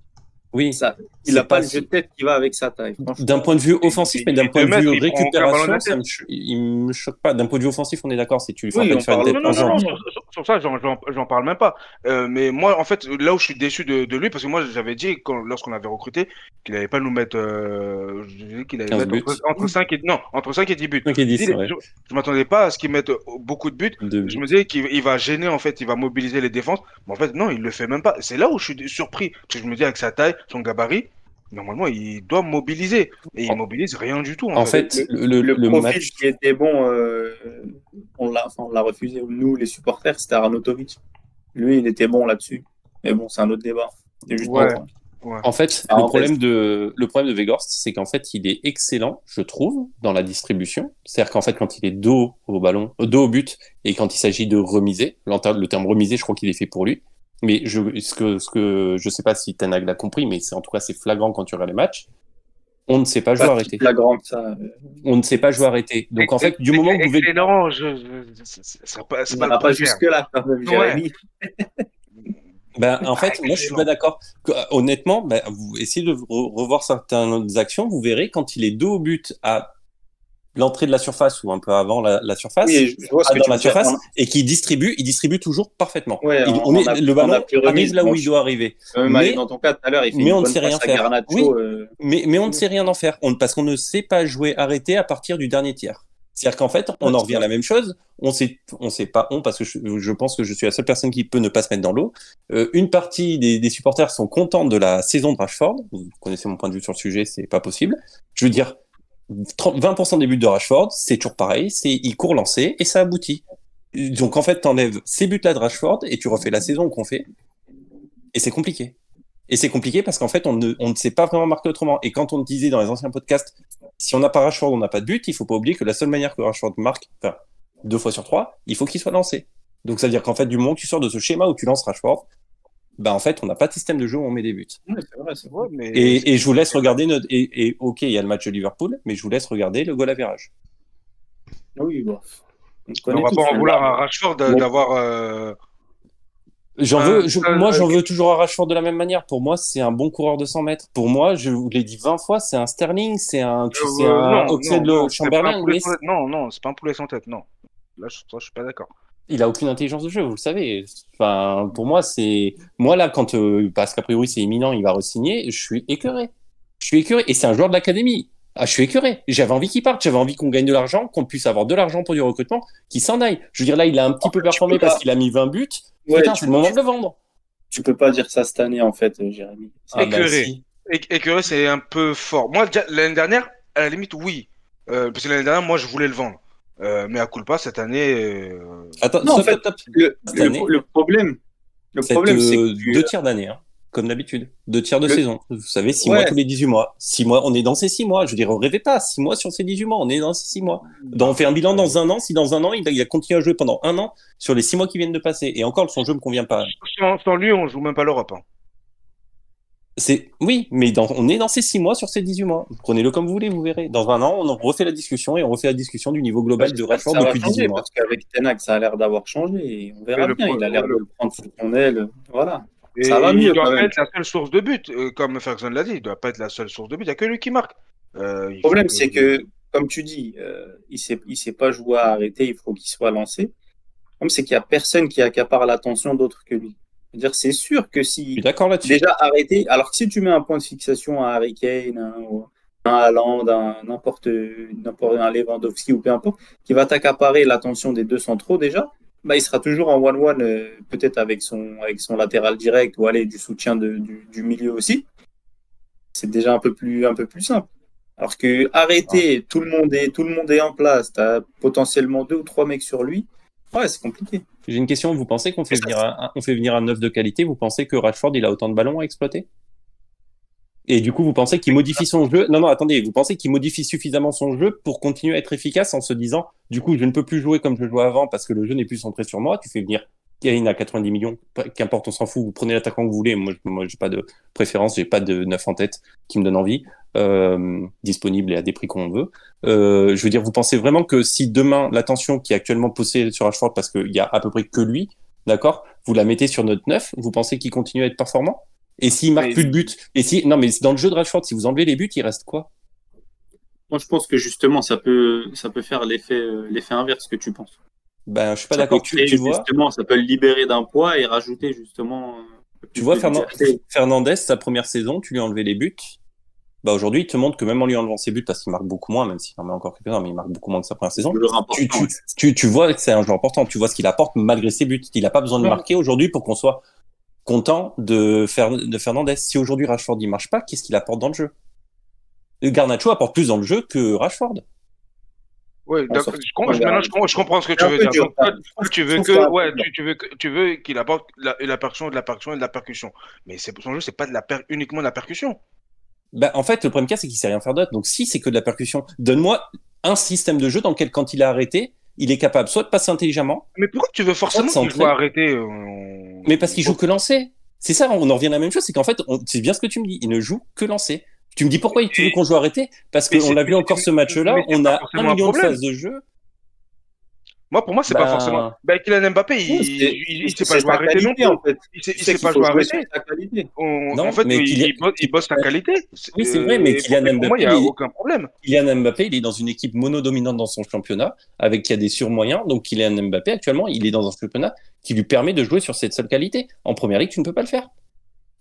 Speaker 2: Oui.
Speaker 3: Ça, il n'a pas, pas le jeu de tête qui va avec sa taille.
Speaker 2: D'un point de vue offensif, mais d'un point de vue récupération, ça me, il me choque pas. D'un point de vue offensif, on est d'accord, si tu lui fais
Speaker 4: oui,
Speaker 2: pas faire une tête.
Speaker 4: Non, non, non, sur, sur, ça, j'en parle même pas. Euh, mais moi, en fait, là où je suis déçu de, de lui, parce que moi, j'avais dit, lorsqu'on avait recruté, qu'il n'allait pas nous mettre, euh, qu'il allait mettre entre, entre, 5 et, non, entre 5 et 10 buts.
Speaker 2: 5 et 10, ouais.
Speaker 4: Je, je m'attendais pas à ce qu'il mette beaucoup de buts. De... Je me disais qu'il va gêner, en fait, il va mobiliser les défenses. Mais en fait, non, il le fait même pas. C'est là où je suis surpris. Parce que je me dis, avec sa taille, son gabarit, normalement, il doit mobiliser. Et il mobilise rien du tout.
Speaker 2: En, en fait, fait,
Speaker 3: le, le, le, le profil match... qui était bon, euh, on l'a enfin, refusé. Nous, les supporters, c'était Arnautovic. Lui, il était bon là-dessus. Mais bon, c'est un autre débat. Juste
Speaker 4: ouais. Ouais.
Speaker 2: En fait, ah, le, en problème fait... de, le problème de Weghorst, c'est qu'en fait, il est excellent, je trouve, dans la distribution. C'est-à-dire qu'en fait, quand il est dos au ballon, euh, dos au but, et quand il s'agit de remiser, le terme remiser, je crois qu'il est fait pour lui. Mais je, ce que, ce que, je sais pas si Tanag l'a compris, mais c'est en tout cas c'est flagrant quand tu regardes les matchs. On ne sait pas jouer arrêté.
Speaker 3: Flagrant ça.
Speaker 2: On ne sait pas jouer arrêté. Donc en fait, du moment que vous
Speaker 4: pouvez. Non, je, je, c'est pas, c'est
Speaker 3: pas, pas jusque là quand même, Jérémy.
Speaker 2: Ben, en fait, moi, je suis pas d'accord. Honnêtement, ben, vous essayez de revoir certaines actions, vous verrez quand il est dos au but à l'entrée de la surface ou un peu avant la, la surface,
Speaker 3: Oui, je vois ce que
Speaker 2: dans la surface, et qui distribuent, ils distribuent toujours parfaitement.
Speaker 3: Ouais,
Speaker 2: Il-
Speaker 3: on-
Speaker 2: on est-
Speaker 3: on a-
Speaker 2: le
Speaker 3: on
Speaker 2: ballon arrive là où il doit arriver. Mais-
Speaker 3: aller dans ton cas tout à l'heure, il fait
Speaker 2: mais
Speaker 3: une
Speaker 2: on ne sait rien faire.
Speaker 3: Garnacho,
Speaker 2: Oui.
Speaker 3: euh,
Speaker 2: Mais, mais on ne sait rien en faire, on, parce qu'on ne sait pas jouer arrêté à partir du dernier tiers. C'est-à-dire qu'en fait, on en revient à la même chose. On sait, on sait pas on parce que je, je pense que je suis la seule personne qui peut ne pas se mettre dans l'eau. Euh, une partie des, des supporters sont contents de la saison de Rashford. Vous connaissez mon point de vue sur le sujet, c'est pas possible. Je veux dire, 30 20% des buts de Rashford, c'est toujours pareil. C'est il court lancer et ça aboutit. Donc en fait, t'enlèves ces buts-là de Rashford et tu refais la saison qu'on fait. Et c'est compliqué. Et c'est compliqué parce qu'en fait, on ne, on ne sait pas vraiment marquer autrement. Et quand on disait dans les anciens podcasts, si on n'a pas Rashford, on n'a pas de but, il faut pas oublier que la seule manière que Rashford marque, enfin, deux fois sur trois, il faut qu'il soit lancé. Donc, ça veut dire qu'en fait, du moment que tu sors de ce schéma où tu lances Rashford, bah, en fait, on n'a pas de système de jeu où on met des buts.
Speaker 3: ouais, c'est vrai, c'est vrai.
Speaker 4: Ouais, mais
Speaker 2: Et, et je vous laisse regarder notre, et, et ok, il y a le match de Liverpool, mais je vous laisse regarder le goal à virage.
Speaker 3: Oui, bon. On,
Speaker 4: on va pas en
Speaker 3: hein.
Speaker 4: vouloir à Rashford d'avoir. euh,
Speaker 2: J'en veux, je- moi, j'en
Speaker 4: euh,
Speaker 2: veux toujours à Rashford de la même manière. Pour moi, c'est un bon coureur de 100 mètres. Pour moi, je vous l'ai dit 20 fois, c'est un Sterling, c'est un,
Speaker 4: euh,
Speaker 2: un
Speaker 4: non,
Speaker 2: Oxlade
Speaker 4: non, non, c'est pas un
Speaker 2: Chamberlain,
Speaker 4: poulet
Speaker 2: mais
Speaker 4: sans tête. Non, non, c'est pas un poulet sans tête, non. Là, je, je suis pas d'accord.
Speaker 2: Il a aucune intelligence de jeu, vous le savez. Enfin, pour moi, c'est moi là quand euh, parce qu'a priori c'est imminent, il va re-signer, je suis écœuré. Je suis écœuré et c'est un joueur de l'académie. Ah, je suis écœuré. J'avais envie qu'il parte, j'avais envie qu'on gagne de l'argent, qu'on puisse avoir de l'argent pour du recrutement, qu'il s'en aille. Je veux dire là, il a un petit peu performé parce qu'il a mis 20 buts.
Speaker 3: Ouais,
Speaker 2: Putain, c'est le moment de le vendre.
Speaker 3: tu peux pas dire ça cette année, en fait, euh, Jérémy.
Speaker 2: Ah, bah,
Speaker 4: Écœuré.
Speaker 2: si.
Speaker 4: Que c'est un peu fort. Moi, l'année dernière, à la limite, oui. Euh, parce que l'année dernière, moi, je voulais le vendre. Euh, mais à culpa, cette année. euh,
Speaker 2: Attends,
Speaker 3: Non, en fait,
Speaker 2: stop, stop.
Speaker 3: Le,
Speaker 2: Cette
Speaker 3: le-
Speaker 2: année,
Speaker 3: le problème, le
Speaker 2: C'est
Speaker 3: problème, c'est que
Speaker 2: deux tiers d'année, hein, comme d'habitude. Deux tiers de
Speaker 3: Le-
Speaker 2: saison. Vous savez, six
Speaker 3: Ouais.
Speaker 2: mois tous les 18 mois. Six mois, on est dans ces six mois. Je veux dire, rêvez pas. Six mois sur ces 18 mois, on est dans ces six mois. Dans- on fait un bilan dans un an. Si dans un an, il a, il a continué à jouer pendant un an sur les six mois qui viennent de passer. Et encore, son jeu me convient pas.
Speaker 4: Sans, sans lui, on joue même pas l'Europe. hein.
Speaker 2: C'est, oui, mais dans, on est dans ces six mois sur ces 18 mois. Prenez-le comme vous voulez, vous verrez. Dans un an, on en refait la discussion et on refait la discussion du niveau global de
Speaker 3: va
Speaker 2: depuis 18
Speaker 3: changer,
Speaker 2: mois.
Speaker 3: parce qu'avec Tenac, ça a l'air d'avoir changé. Et on verra bien. Il a l'air de
Speaker 4: le-
Speaker 3: prendre sous son aile. Voilà.
Speaker 4: Et
Speaker 3: Ça va
Speaker 4: il
Speaker 3: mieux,
Speaker 4: doit
Speaker 3: quand
Speaker 4: pas
Speaker 3: même.
Speaker 4: être la seule source de but. euh, comme Ferguson l'a dit, il doit pas être la seule source de but. Il y a que lui qui marque. Euh, il
Speaker 3: Le problème, c'est que, comme tu dis, euh, il sait, il sait pas jouer à arrêter, il faut qu'il soit lancé. Le problème, c'est qu'il y a personne qui accapare l'attention d'autre que lui. C'est sûr que si
Speaker 2: d'accord là-dessus.
Speaker 3: déjà arrêté, alors que si tu mets un point de fixation à Harry Kane, un, ou un Haaland, un n'importe, n'importe un Lewandowski ou peu importe, qui va t'accaparer l'attention des deux centraux déjà, bah, il sera toujours en one-one, euh, peut-être avec son, avec son latéral direct ou aller du soutien de- du, du milieu aussi. C'est déjà un peu plus, un peu plus simple. Alors que arrêter, tout le monde est, tout le monde est en place, tu as potentiellement deux ou trois mecs sur lui. Ouais, c'est compliqué.
Speaker 2: J'ai une question. Vous pensez qu'on fait
Speaker 3: Ça,
Speaker 2: venir un, on fait venir un neuf de qualité? Vous pensez que Rashford il a autant de ballons à exploiter? Et du coup, vous pensez qu'il modifie son jeu? Non, non, attendez. Vous pensez qu'il modifie suffisamment son jeu pour continuer à être efficace en se disant, du coup, je ne peux plus jouer comme je jouais avant parce que le jeu n'est plus centré sur moi. Tu fais venir Kane à 90 millions, qu'importe, on s'en fout. Vous prenez l'attaquant que vous voulez. Moi, je- moi, j'ai pas de préférence, j'ai pas de neuf en tête qui me donne envie, euh, disponible et à des prix qu'on veut. Euh, je veux dire, vous pensez vraiment que si demain l'attention qui est actuellement poussée sur Rashford parce qu'il y a à peu près que lui, d'accord, vous la mettez sur notre neuf, vous pensez qu'il continue à être performant? Et s'il marque
Speaker 3: Mais-
Speaker 2: plus de buts Et si non, mais dans le jeu de Rashford, si vous enlevez les buts, il reste quoi?
Speaker 3: Moi, je pense que justement, ça peut, ça peut faire l'effet, euh, l'effet inverse que tu penses.
Speaker 2: Ben, je suis pas d'accord. Tu, tu vois,
Speaker 3: justement, ça peut le libérer d'un poids et rajouter justement. euh,
Speaker 2: tu vois Fernand-. Fernandez, sa première saison, tu lui as enlevé les buts. Bah aujourd'hui, il te montre que même en lui enlevant ses buts, parce qu'il marque beaucoup moins, même s'il en met encore quelques-uns, mais il marque beaucoup moins que sa première saison. Tu, tu, tu, tu vois que c'est un joueur important. Tu vois ce qu'il apporte malgré ses buts. Il n'a pas besoin de
Speaker 3: Ouais.
Speaker 2: marquer aujourd'hui pour qu'on soit content de, Fer- de Fernandez. Si aujourd'hui Rashford il marche pas, qu'est-ce qu'il apporte dans le jeu? Garnacho apporte plus dans le jeu que Rashford.
Speaker 4: Oui, d'accord. Je, maintenant, je, comprends- je comprends ce que tu veux dire. Donc, toi, tu veux que, ouais, tu, tu veux, que- tu veux qu'il apporte la, la percussion, de la percussion et de la percussion. Mais son jeu, c'est pas de la per- uniquement de la percussion.
Speaker 2: Bah, en fait, le problème cas, c'est qu'il sait rien faire d'autre. Donc, si c'est que de la percussion, donne-moi un système de jeu dans lequel, quand il a arrêté, il est capable soit de passer intelligemment,
Speaker 4: Mais pourquoi tu veux forcément qu'il soit arrêté euh,
Speaker 2: mais parce qu'il joue que lancer. C'est ça, on en revient à la même chose, c'est qu'en fait, on- c'est bien ce que tu me dis, il ne joue que lancer. Tu me dis pourquoi tu veux qu'on joue arrêté? Parce qu'on l'a vu encore ce match-là, on a un million de phases de jeu.
Speaker 4: Moi, pour moi, c'est pas
Speaker 2: Bah,
Speaker 4: forcément. Ben, Kylian Mbappé, il, il, il sait pas jouer arrêté non plus.
Speaker 3: en fait.
Speaker 4: Il sait, il sait pas jouer arrêté. On-
Speaker 2: Non,
Speaker 4: en fait,
Speaker 2: mais
Speaker 4: il,
Speaker 2: Kylian-
Speaker 4: il bosse, il bosse sa qualité.
Speaker 2: Oui, c'est vrai,
Speaker 4: Euh,
Speaker 2: mais Kylian
Speaker 4: pour, pour moi, il n'y a
Speaker 2: Mbappé, il-
Speaker 4: aucun problème.
Speaker 2: Kylian Mbappé, il est dans une équipe monodominante dans son championnat, avec qui a des surmoyens. Donc Kylian Mbappé, actuellement, il est dans un championnat qui lui permet de jouer sur cette seule qualité. En première ligue, tu ne peux pas le faire.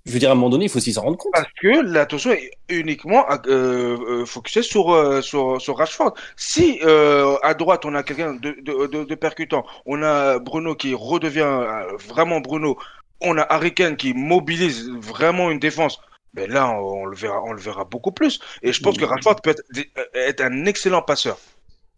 Speaker 2: Je veux dire, à un moment donné, il faut aussi s'en rendre compte.
Speaker 4: Parce que l'attention est uniquement euh, euh, focusée sur, euh, sur, sur Rashford. Si euh, à droite on a quelqu'un de, de, de, de percutant, on a Bruno qui redevient vraiment Bruno, on a Harry Kane qui mobilise vraiment une défense. Ben là, on, le verra, on le verra beaucoup plus. Et je pense que Rashford peut être, être un excellent passeur.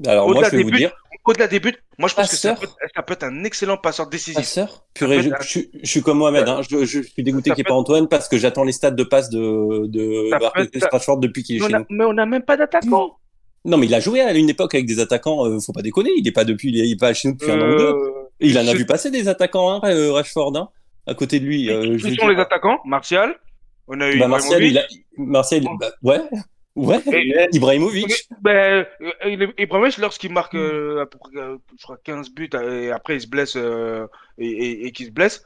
Speaker 2: Alors moi, je vais vous dire,
Speaker 4: Au-delà des buts, moi je pense que ça peut, ça peut être un excellent passeur décisif.
Speaker 2: passeur, purée, je, suis comme Mohamed. Hein. Je, je suis dégoûté qu'il n'y ait pas Antoine parce que j'attends les stats de passe de,
Speaker 4: être-
Speaker 2: Rashford depuis qu'il est
Speaker 4: Mais
Speaker 2: chez
Speaker 4: a-
Speaker 2: nous.
Speaker 4: mais on n'a même pas d'attaquant.
Speaker 2: Non, mais il a joué à une époque avec des attaquants. euh, faut pas déconner. Il est pas depuis, il est pas chez nous depuis un an ou deux.
Speaker 4: Euh,
Speaker 2: Et il en a vu passer des attaquants, hein, euh, Rashford, hein, à côté de lui. euh,
Speaker 4: Qui sont les attaquants? Martial, on a eu
Speaker 2: Bah, Martial, il a...
Speaker 4: Ibrahimovic.
Speaker 2: Martial, bah, ouais, ouais.
Speaker 4: Et-
Speaker 2: Ibrahimovic.
Speaker 4: Ben, euh, Ibrahimovic, lorsqu'il marque
Speaker 2: Mm.
Speaker 4: euh, euh, je crois 15 buts et après il se blesse euh, et, et, et qu'il se blesse,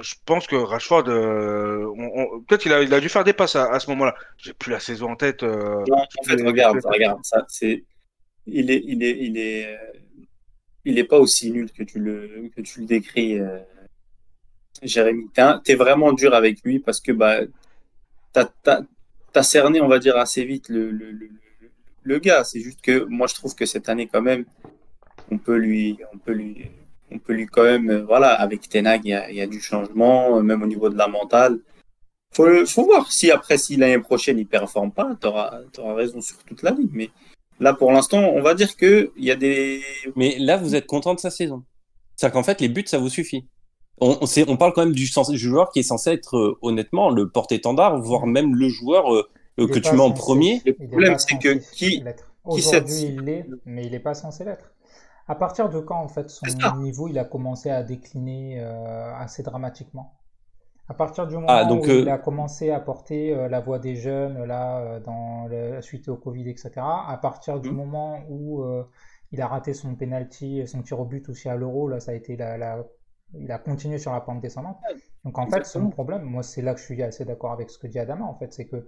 Speaker 4: je pense que Rashford, euh, on- on- peut-être qu'il a, il a dû faire des passes à, à ce moment-là. J'ai plus la saison en tête. euh,
Speaker 3: Non, en fait,
Speaker 4: Mais-
Speaker 3: regarde, regarde, ça, c'est, il est, il est, il est, il est pas aussi nul que tu le, que tu le décris, euh, Jérémy. T'es, t'es vraiment dur avec lui parce que bah, t'as, t'as, t'as cerné, on va dire assez vite le, gars. C'est juste que moi, je trouve que cette année quand même, on peut lui, on peut lui, on peut lui quand même, euh, voilà, avec Tenag, il y a, du changement, euh, même au niveau de la mentale. Faut, faut voir si après, si l'année prochaine il performe pas, t'auras, t'auras raison sur toute la ligne. Mais là, pour l'instant, on va dire que il y a des,
Speaker 2: Mais là, vous êtes content de sa saison. C'est-à-dire qu'en fait, les buts, ça vous suffit. On, on, sait- on parle quand même du, sens- du joueur qui est censé être, euh, honnêtement, le porte-étendard, voire même le joueur euh, euh, que tu mets en premier.
Speaker 3: Le
Speaker 1: il est
Speaker 3: problème, c'est que
Speaker 1: censé
Speaker 3: qui-
Speaker 1: Aujourd'hui, il l'est, mais il n'est pas censé l'être. À partir de quand, en fait, son niveau, il a commencé à décliner euh, assez dramatiquement? À partir du moment
Speaker 2: Ah, donc,
Speaker 1: où
Speaker 2: euh,
Speaker 1: il a commencé à porter euh, la voix des jeunes, là, euh, dans le, suite au Covid, etc. À partir du
Speaker 2: Mhm.
Speaker 1: moment où euh, il a raté son penalty, son tir au but aussi à l'Euro, là, ça a été la, la- il a continué sur la pente descendante. Donc en fait, son problème, moi c'est là que je suis assez d'accord avec ce que dit Adama, en fait, c'est que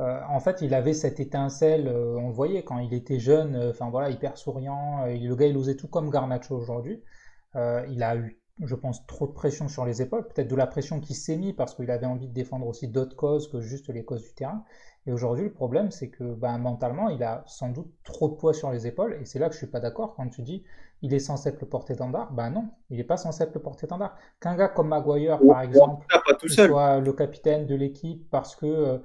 Speaker 1: euh, en fait, il avait cette étincelle, euh, on le voyait quand il était jeune, euh, enfin voilà, hyper souriant. le gars, il osait tout comme Garnacho aujourd'hui. Il a eu, je pense, trop de pression sur les épaules, peut-être de la pression qui s'est mise parce qu'il avait envie de défendre aussi d'autres causes que juste les causes du terrain. Et aujourd'hui, le problème, c'est que ben, mentalement, il a sans doute trop de poids sur les épaules. Et c'est là que je suis pas d'accord quand tu dis il est censé être le porte-étendard. Ben non, il n'est pas censé être le porte-étendard. Qu'un gars comme Maguire, par exemple,
Speaker 3: pas tout seul.
Speaker 1: soit le capitaine de l'équipe parce que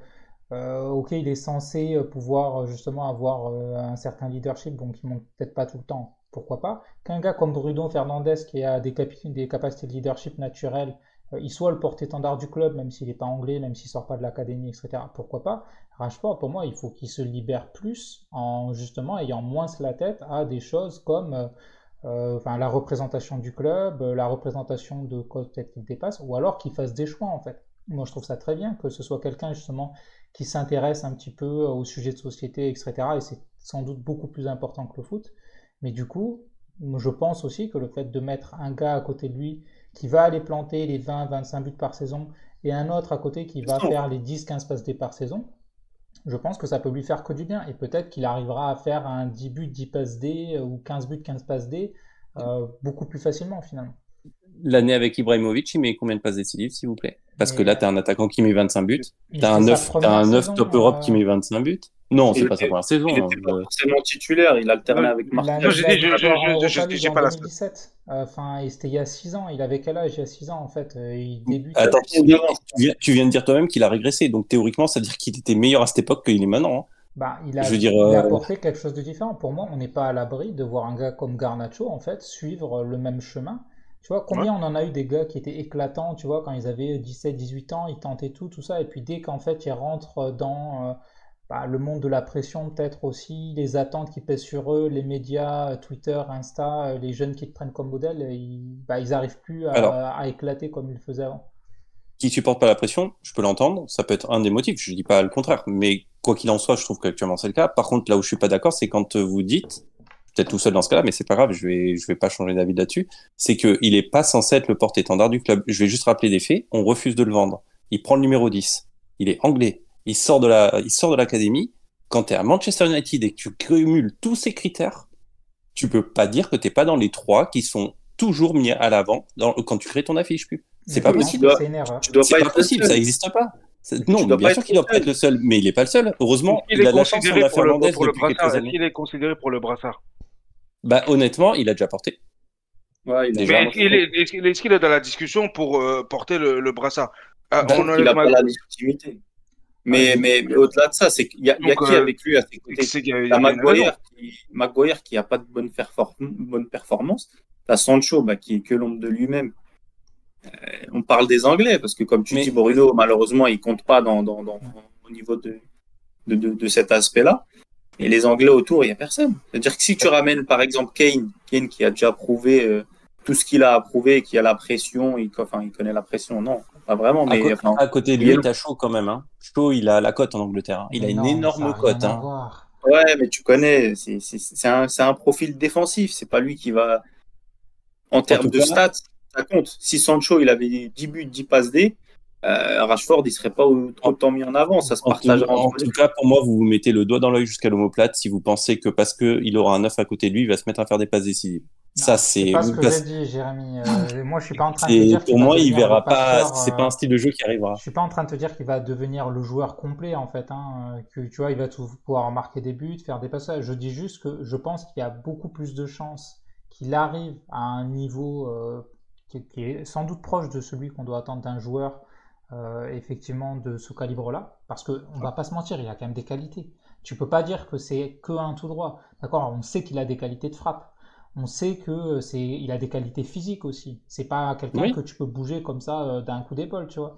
Speaker 1: euh, ok il est censé euh, pouvoir euh, justement avoir un certain leadership donc il manque peut-être pas tout le temps pourquoi pas qu'un gars comme Bruno Fernandez qui a des, capacités de leadership naturelles il soit le porte-étendard du club même s'il n'est pas anglais même s'il sort pas de l'académie etc pourquoi pas Rashford pour moi il faut qu'il se libère plus en justement ayant moins la tête à des choses comme euh, euh, enfin, la représentation du club, euh, la représentation de causes peut-être qu'il dépasse, ou alors qu'il fasse des choix en fait. Moi je trouve ça très bien que ce soit quelqu'un justement qui s'intéresse un petit peu au sujet de société, etc. Et c'est sans doute beaucoup plus important que le foot. Mais du coup, je pense aussi que le fait de mettre un gars à côté de lui qui va aller planter les 20-25 buts par saison et un autre à côté qui va faire les 10-15 passes D par saison, je pense que ça peut lui faire que du bien. Et peut-être qu'il arrivera à faire un 10 buts, 10 passes D ou 15 buts, 15 passes D euh, beaucoup plus facilement finalement.
Speaker 2: L'année avec Ibrahimovic, il met combien de passes décisives, s'il vous plaît? Parce que
Speaker 1: Et-
Speaker 2: là, t'as un attaquant qui met 25 buts.
Speaker 1: Il
Speaker 2: T'as un
Speaker 1: fait sa
Speaker 2: 9,
Speaker 1: première
Speaker 2: t'as un 9
Speaker 1: saison,
Speaker 2: top Europe
Speaker 1: euh,
Speaker 2: qui met 25 buts. Non, c'est pas sa première saison.
Speaker 3: Il
Speaker 2: hein.
Speaker 3: n'était pas
Speaker 2: Euh,
Speaker 3: forcément titulaire, il alternait avec Martial.
Speaker 4: Non, j'ai dit, je-
Speaker 1: en
Speaker 4: pas la-
Speaker 1: 2017. Euh, Enfin, c'était il y a 6 ans. Il avait quel âge il y a 6 ans en fait Euh, Il débute.
Speaker 2: Attends, tu viens, tu tu de dire toi-même qu'il a régressé. Donc théoriquement, ça veut dire qu'il était meilleur à cette époque qu'il est maintenant. hein.
Speaker 1: Bah, il a,
Speaker 2: Je veux dire,
Speaker 1: il a
Speaker 2: euh,
Speaker 1: apporté quelque chose de différent. Pour moi, on n'est pas à l'abri de voir un gars comme Garnacho en fait suivre le même chemin. Tu vois, combien on en a eu des gars qui étaient éclatants, tu vois, quand ils avaient 17, 18 ans, ils tentaient tout, tout ça, et puis dès qu'en fait ils rentrent dans euh, bah, le monde de la pression, peut-être aussi, les attentes qui pèsent sur eux, les médias, euh, Twitter, Insta, euh, les jeunes qui te prennent comme modèle, euh, ils, bah, ils arrivent plus à,
Speaker 2: Alors.
Speaker 1: à éclater comme ils le faisaient avant.
Speaker 2: Qui supporte pas la pression, je peux l'entendre. Ça peut être un des motifs. Je dis pas le contraire. Mais quoi qu'il en soit, je trouve qu'actuellement c'est le cas. Par contre, là où je suis pas d'accord, c'est quand euh, vous dites, peut-être tout seul dans ce cas-là, mais c'est pas grave, je vais, je vais pas changer d'avis là-dessus. C'est que il est pas censé être le porte-étendard du club. Je vais juste rappeler des faits. On refuse de le vendre. Il prend le numéro 10. Il est anglais. Il sort de la, il sort de l'académie. Quand tu es à Manchester United et que tu cumules tous ces critères, tu peux pas dire que t'es pas dans les trois qui sont toujours mis à l'avant quand tu crées ton affiche. Plus. C'est pas possible.
Speaker 3: Tu dois pas,
Speaker 2: pas possible. Ça n'existe pas. Non, bien sûr qu'il doit pas être le seul, mais il est pas le seul. Heureusement,
Speaker 4: il, il a la chance de la Fernandez pour le, pour le brassard. Est-ce qu'il est considéré pour le brassard
Speaker 2: Bah honnêtement, il a déjà porté.
Speaker 3: Ouais, il
Speaker 4: mais est-ce qu'il est, est, dans la discussion pour euh, porter le, le brassard?
Speaker 3: Ah, on Il a pas la légitimité. Mais, ah, mais, mais au-delà de ça, c'est qu'il y a, y a qui euh, avec lui à ses côtés T'as Maguire, qui, Maguire qui a pas de bonne, bonne performance. T'as Sancho bah, qui est que l'ombre de lui-même. Euh, on parle des Anglais, parce que comme tu dis, Bruno, malheureusement, il compte pas dans, dans, dans au niveau de, de, de, de cet aspect-là. Et les Anglais autour, il n'y a personne. C'est-à-dire que si tu ramènes, par exemple, Kane, Kane qui a déjà prouvé euh, tout ce qu'il a approuvé, qui a la pression, il, enfin, il connaît la pression, non, pas vraiment. Mais,
Speaker 2: à, côté, à côté de lui, t'as Shaw quand même. Hein. Shaw, il a la cote en Angleterre. Hein. Il a une énorme cote. Hein.
Speaker 3: Ouais, mais tu connais, c'est un, un profil défensif. C'est pas lui qui va, en termes de stats, ça compte. Si Sancho, il avait 10 buts, 10 passes D, euh, Rashford, il serait pas autant mis en avant. Ça se partage.
Speaker 2: En, tout, cas, pour moi, vous vous mettez le doigt dans l'œil jusqu'à l'omoplate si vous pensez que parce qu'il aura un 9 à côté de lui, il va se mettre à faire des passes décisives. ça, c'est.
Speaker 1: pas ce que j'ai dit, Jérémy. Euh, moi, je suis pas en train de te dire.
Speaker 2: Pour moi, il verra pas. C'est pas un style de jeu qui arrivera.
Speaker 1: Je suis pas en train de te dire qu'il va devenir le joueur complet, en fait. Hein, que tu vois, il va pouvoir marquer des buts, faire des passages. Je dis juste que je pense qu'il y a beaucoup plus de chances qu'il arrive à un niveau euh, qui, est sans doute proche de celui qu'on doit attendre d'un joueur euh, effectivement de ce calibre-là, parce qu'on ne va pas se mentir, il a quand même des qualités. Tu peux pas dire que c'est que un tout droit. D'accord, on sait qu'il a des qualités de frappe. On sait que c'est, il a des qualités physiques aussi. C'est pas quelqu'un que tu peux bouger comme ça euh, d'un coup d'épaule, tu vois.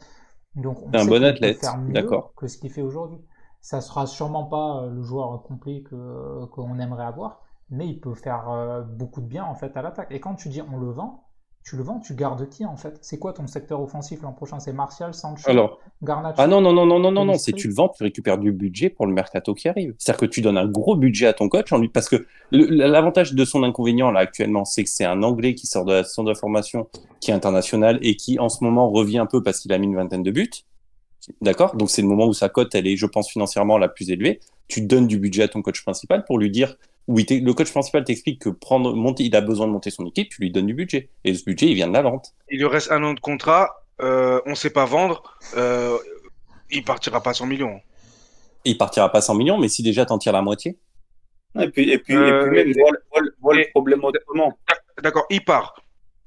Speaker 2: Donc on un bon athlète, d'accord.
Speaker 1: Que ce qu'il fait aujourd'hui. Ça sera sûrement pas le joueur complet que qu'on aimerait avoir, mais il peut faire euh, beaucoup de bien en fait à l'attaque. Et quand tu dis on le vend, tu le vends, tu gardes qui en fait? C'est quoi ton secteur offensif l'an prochain? C'est Martial, Sancho,
Speaker 2: Alors, Garnacho? Ah non, non, non, non, non, non, non, c'est tu le vends, tu récupères du budget pour le mercato qui arrive. C'est-à-dire que tu donnes un gros budget à ton coach en lui, parce que l'avantage de son inconvénient là actuellement, c'est que c'est un Anglais qui sort de la centre de formation, qui est international et qui en ce moment revient un peu parce qu'il a mis une vingtaine de buts. D'accord? Donc c'est le moment où sa cote, elle est, je pense, financièrement la plus élevée. Tu donnes du budget à ton coach principal pour lui dire oui, le coach principal t'explique que prendre, monter, il a besoin de monter son équipe, tu lui donnes du budget. Et ce budget, il vient de la vente.
Speaker 4: Il lui reste un an de contrat, euh, on ne sait pas vendre, euh, il partira pas 100 millions.
Speaker 2: Il partira pas 100 millions, mais si déjà t'en tires la moitié.
Speaker 3: Et puis, et puis, et puis euh, même, vois, le problème autrement.
Speaker 4: D'accord, il part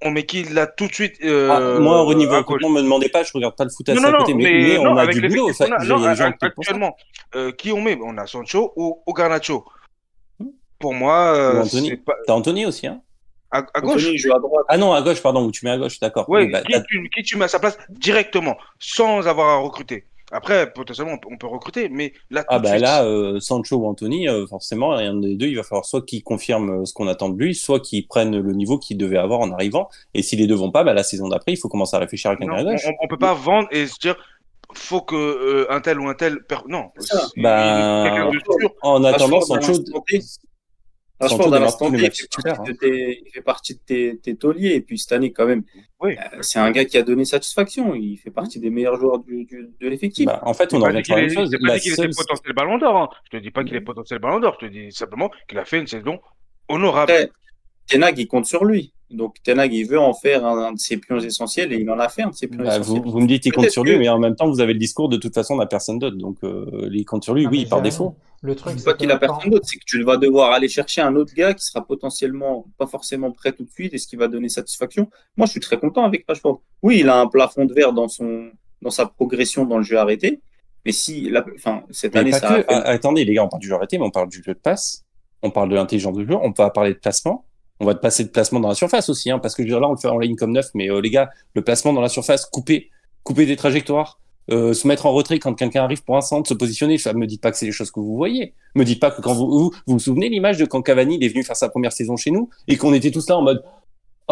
Speaker 4: on met qui là tout de suite
Speaker 2: euh, ah, Moi, au niveau ne me demandez pas, je regarde pas le foot à, non, côté, mais, on a du boulot.
Speaker 4: actuellement, euh, qui on met? On a Sancho ou, ou Garnacho? Pour moi, euh,
Speaker 2: Anthony. Pas... T'as Anthony aussi, hein
Speaker 4: à, gauche
Speaker 3: Anthony, joue à droite.
Speaker 2: Ah non, à gauche, pardon, où tu mets à gauche, d'accord.
Speaker 4: Oui, bah, qui, tu, qui, tu, mets à sa place directement, sans avoir à recruter après, potentiellement, on peut recruter, mais là.
Speaker 2: Ah, bah là, euh, Sancho ou Anthony, euh, forcément, un des deux, il va falloir soit qu'il confirme euh, ce qu'on attend de lui, soit qu'il prenne le niveau qu'il devait avoir en arrivant. Et si les deux vont pas, bah, la saison d'après, il faut commencer à réfléchir à quelqu'un
Speaker 4: d'autre. On, on peut pas vendre et se dire, faut que un tel ou un tel. Per... Non.
Speaker 2: Bah, en attendant, Sancho.
Speaker 3: Franchement, dans l'instant, il, il, fait partie de tes, tes tauliers. Et puis cette année, quand même, oui. Euh, c'est un gars qui a donné satisfaction. Il fait partie des meilleurs joueurs du, du, de l'effectif.
Speaker 2: Bah, en fait, on en revient
Speaker 4: à la même chose. Je pas dit qu'il était potentiel ballon d'or. Hein. Je te dis pas qu'il est potentiel ballon d'or. Je te dis simplement qu'il a fait une saison honorable. Après,
Speaker 3: Tenag, il compte sur lui. Donc Tenag, il veut en faire un, de ses pions essentiels et il en a fait un de ses pions bah,
Speaker 2: essentiels. Vous, vous, me dites qu'il compte sur lui, mais en même temps, vous avez le discours de toute façon, n'a personne d'autre. Donc euh, il compte sur lui, ah, oui, par défaut.
Speaker 3: Le truc, c'est pas qu'il a personne d'autre, c'est que tu vas devoir aller chercher un autre gars qui sera potentiellement pas forcément prêt tout de suite et ce qui va donner satisfaction. Moi, je suis très content avec Rashford. Oui, il a un plafond de verre dans son dans sa progression dans le jeu arrêté. Mais si, la, enfin, cette année, ça.
Speaker 2: Ah, attendez, les gars, on parle du jeu arrêté, mais on parle du jeu de passe, on parle de l'intelligence de jeu, on va parler de placement on va te passer de placement dans la surface aussi, hein, parce que là, on le fait en ligne comme neuf, mais euh, les gars, le placement dans la surface, couper, couper des trajectoires, euh, se mettre en retrait quand quelqu'un arrive pour un centre, se positionner, ça me dites pas que c'est les choses que vous voyez. Me dites pas que quand vous vous, vous, souvenez l'image de quand Cavani est venu faire sa première saison chez nous et qu'on était tous là en mode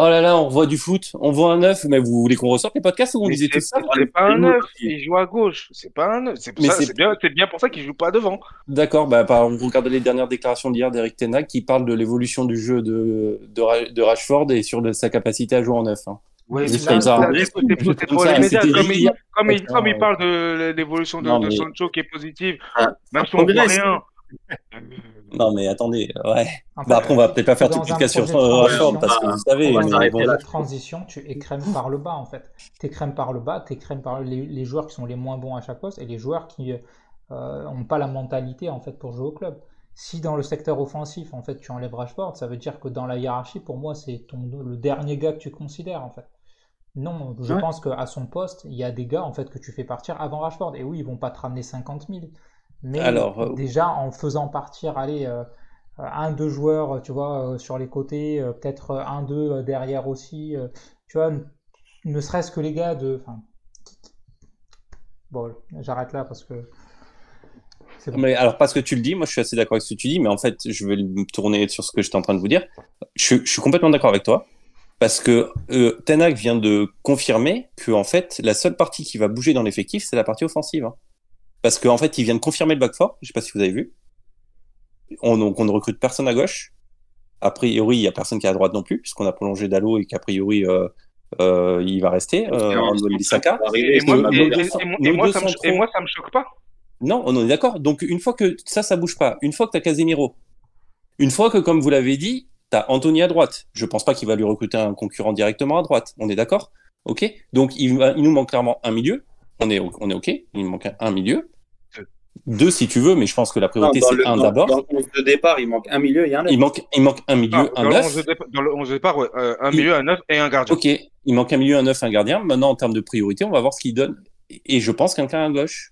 Speaker 2: Oh là là, on voit du foot, on voit un neuf, mais vous voulez qu'on ressorte les podcasts ou on
Speaker 4: Mais
Speaker 2: disait tout ça
Speaker 4: c'est pas un neuf, il joue à gauche. C'est pas un neuf. C'est pour
Speaker 2: Mais
Speaker 4: ça-
Speaker 2: c'est-
Speaker 4: c'est bien, c'est bien pour ça qu'il joue pas devant.
Speaker 2: D'accord, bah, on regardait les dernières déclarations d'hier d'Eric Tenag qui parle de l'évolution du jeu de, de, Ra- de Rashford et sur de sa capacité à jouer en neuf. hein.
Speaker 4: Oui,
Speaker 2: comme
Speaker 4: c'est-
Speaker 2: ça,
Speaker 4: il,
Speaker 2: ridicule.
Speaker 4: comme, il,
Speaker 2: Enfin,
Speaker 4: comme il parle de l'évolution de,
Speaker 2: Non,
Speaker 4: de
Speaker 2: mais-
Speaker 4: Sancho qui est positive,
Speaker 3: Ah,
Speaker 4: même si on voit rien.
Speaker 2: Non, mais attendez, ouais.
Speaker 1: En fait,
Speaker 2: Bah, après, on va peut-être pas faire tout podcast sur euh, Rashford parce que vous savez. mais bon.
Speaker 1: la transition, tu écrèmes par le bas en fait. Tu écrèmes par le bas, tu écrèmes par les, les joueurs qui sont les moins bons à chaque poste et les joueurs qui n'ont pas la mentalité en fait pour jouer au club. Si dans le secteur offensif en fait tu enlèves Rashford, ça veut dire que dans la hiérarchie pour moi c'est ton le dernier gars que tu considères en fait. Non, je
Speaker 3: Ouais.
Speaker 1: pense qu'à son poste, il y a des gars en fait que tu fais partir avant Rashford. Et oui, ils vont pas te ramener 50 000. Mais
Speaker 2: Alors, euh,
Speaker 1: déjà en faisant partir, allez, euh, un, deux joueurs, tu vois, euh, sur les côtés, peut-être un, deux derrière aussi, tu vois, ne serait-ce que les gars de. Enfin, bon, j'arrête là parce que. C'est bon.
Speaker 2: Mais alors, parce que tu le dis, moi je suis assez d'accord avec ce que tu dis, mais en fait, je vais me tourner sur ce que j'étais en train de vous dire. Je, je suis complètement d'accord avec toi, parce que euh, Ten Hag vient de confirmer que en fait, la seule partie qui va bouger dans l'effectif, c'est la partie offensive. hein. Parce qu'en fait, il vient de confirmer le back four, je sais pas si vous avez vu. On, donc, on ne recrute personne à gauche. A priori, il y a personne qui est à droite non plus, puisqu'on a prolongé Dallo et qu'a priori, euh, euh, il va rester, euh, en
Speaker 4: Et moi, ça me-
Speaker 2: centraux-
Speaker 4: et moi, ça me choque pas.
Speaker 2: Non, on est d'accord. Donc, une fois que ça, ça bouge pas, une fois que tu as Casemiro, une fois que, comme vous l'avez dit, tu as Anthony à droite, je pense pas qu'il va lui recruter un concurrent directement à droite. On est d'accord? Ok? Donc, il, va- il nous manque clairement un milieu. On est, on est OK. Il manque un, milieu. Deux, si tu veux, mais je pense que la priorité, c'est un d'abord.
Speaker 3: dans le 11 de départ, il manque un milieu et un neuf.
Speaker 2: Il manque, il manque un milieu,
Speaker 4: Ah,
Speaker 2: un
Speaker 4: dans,
Speaker 2: neuf.
Speaker 4: 11 de départ, dans le 11 de départ, ouais, euh, un
Speaker 2: Il-
Speaker 4: milieu, un neuf et un gardien.
Speaker 2: Ok, il manque un milieu, un neuf, un gardien. Maintenant, en termes de priorité, on va voir ce qu'il donne. Et je pense qu'un à gauche.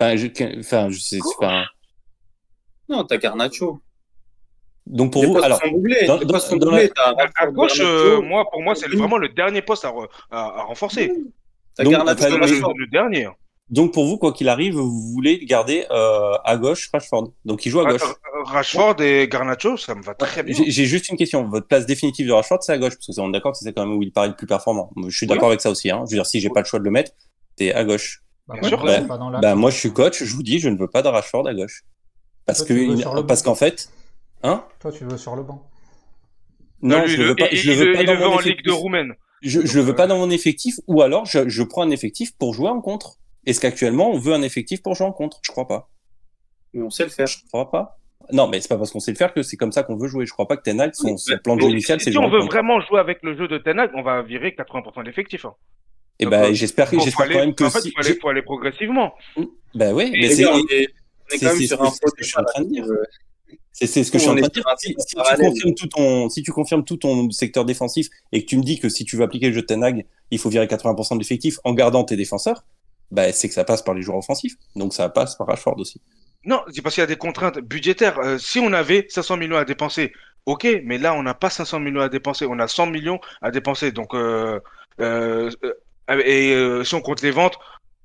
Speaker 2: Enfin, je, enfin, je sais, enfin,
Speaker 3: Non, t'as Garnacho.
Speaker 2: donc pour vous, alors, dans- dans- dans la-
Speaker 4: À, gauche, euh, moi, pour moi, c'est vraiment le dernier poste à, re- à, à renforcer.
Speaker 2: Donc,
Speaker 3: Garnacho,
Speaker 2: enfin,
Speaker 4: Le,
Speaker 3: Rashford.
Speaker 4: le dernier.
Speaker 2: Donc pour vous, quoi qu'il arrive, vous voulez garder euh, à gauche Rashford. Donc il joue à gauche.
Speaker 4: Euh, Rashford et Garnacho, ça me va très bien.
Speaker 2: J'ai juste une question. Votre place définitive de Rashford, c'est à gauche, parce que on est d'accord que c'est quand même où il paraît le plus performant. Je suis d'accord avec ça aussi. Hein. Je veux dire, si j'ai pas le choix de le mettre, c'est à gauche.
Speaker 1: Bah,
Speaker 4: Bien sûr,
Speaker 2: bah,
Speaker 1: c'est pas dans la-
Speaker 2: Bah moi, je suis coach. Je vous dis, je ne veux pas de Rashford à gauche, parce
Speaker 1: Toi,
Speaker 2: que qu'en fait, hein?
Speaker 1: Toi, tu veux sur le banc.
Speaker 2: Non,
Speaker 4: lui,
Speaker 2: je le veux pas.
Speaker 4: il-
Speaker 2: Je le veux pas
Speaker 4: il
Speaker 2: dans
Speaker 4: le veut en Ligue de. Roumaine.
Speaker 2: Je, je le veux pas dans mon effectif, ou alors je, je prends un effectif pour jouer en contre. Est-ce qu'actuellement on veut un effectif pour jouer en contre? Je crois pas.
Speaker 3: Mais on sait le faire.
Speaker 2: Je crois pas. Non, mais c'est pas parce qu'on sait le faire que c'est comme ça qu'on veut jouer. Je crois pas que Ten Hag, son, son plan de jeu initial, c'est
Speaker 4: si on veut
Speaker 2: contre.
Speaker 4: vraiment jouer avec le jeu de Ten Hag, on va virer 80% de l'effectif. Hein.
Speaker 2: Et
Speaker 4: Donc,
Speaker 2: ben,
Speaker 4: euh,
Speaker 2: j'espère que j'espère quand même que
Speaker 4: en fait,
Speaker 2: si.
Speaker 4: faut aller, faut aller progressivement.
Speaker 2: Ben oui, mais c'est
Speaker 3: on est, on est
Speaker 2: c'est-
Speaker 3: quand même sur un
Speaker 2: ce que je suis en train de dire. C'est ce que je suis en train de dire. Si, tu confirmes tout ton si tu confirmes tout ton secteur défensif et que tu me dis que si tu veux appliquer le jeu de Ten Hag, il faut virer 80% de l'effectif en gardant tes défenseurs, ben c'est que ça passe par les joueurs offensifs. Donc ça passe par Rashford aussi.
Speaker 4: Non, c'est parce qu'il y a des contraintes budgétaires. Euh, si on avait 500 millions à dépenser, ok, mais là, on n'a pas 500 millions à dépenser. On a 100 millions à dépenser. Donc, euh, euh, et si on compte les ventes,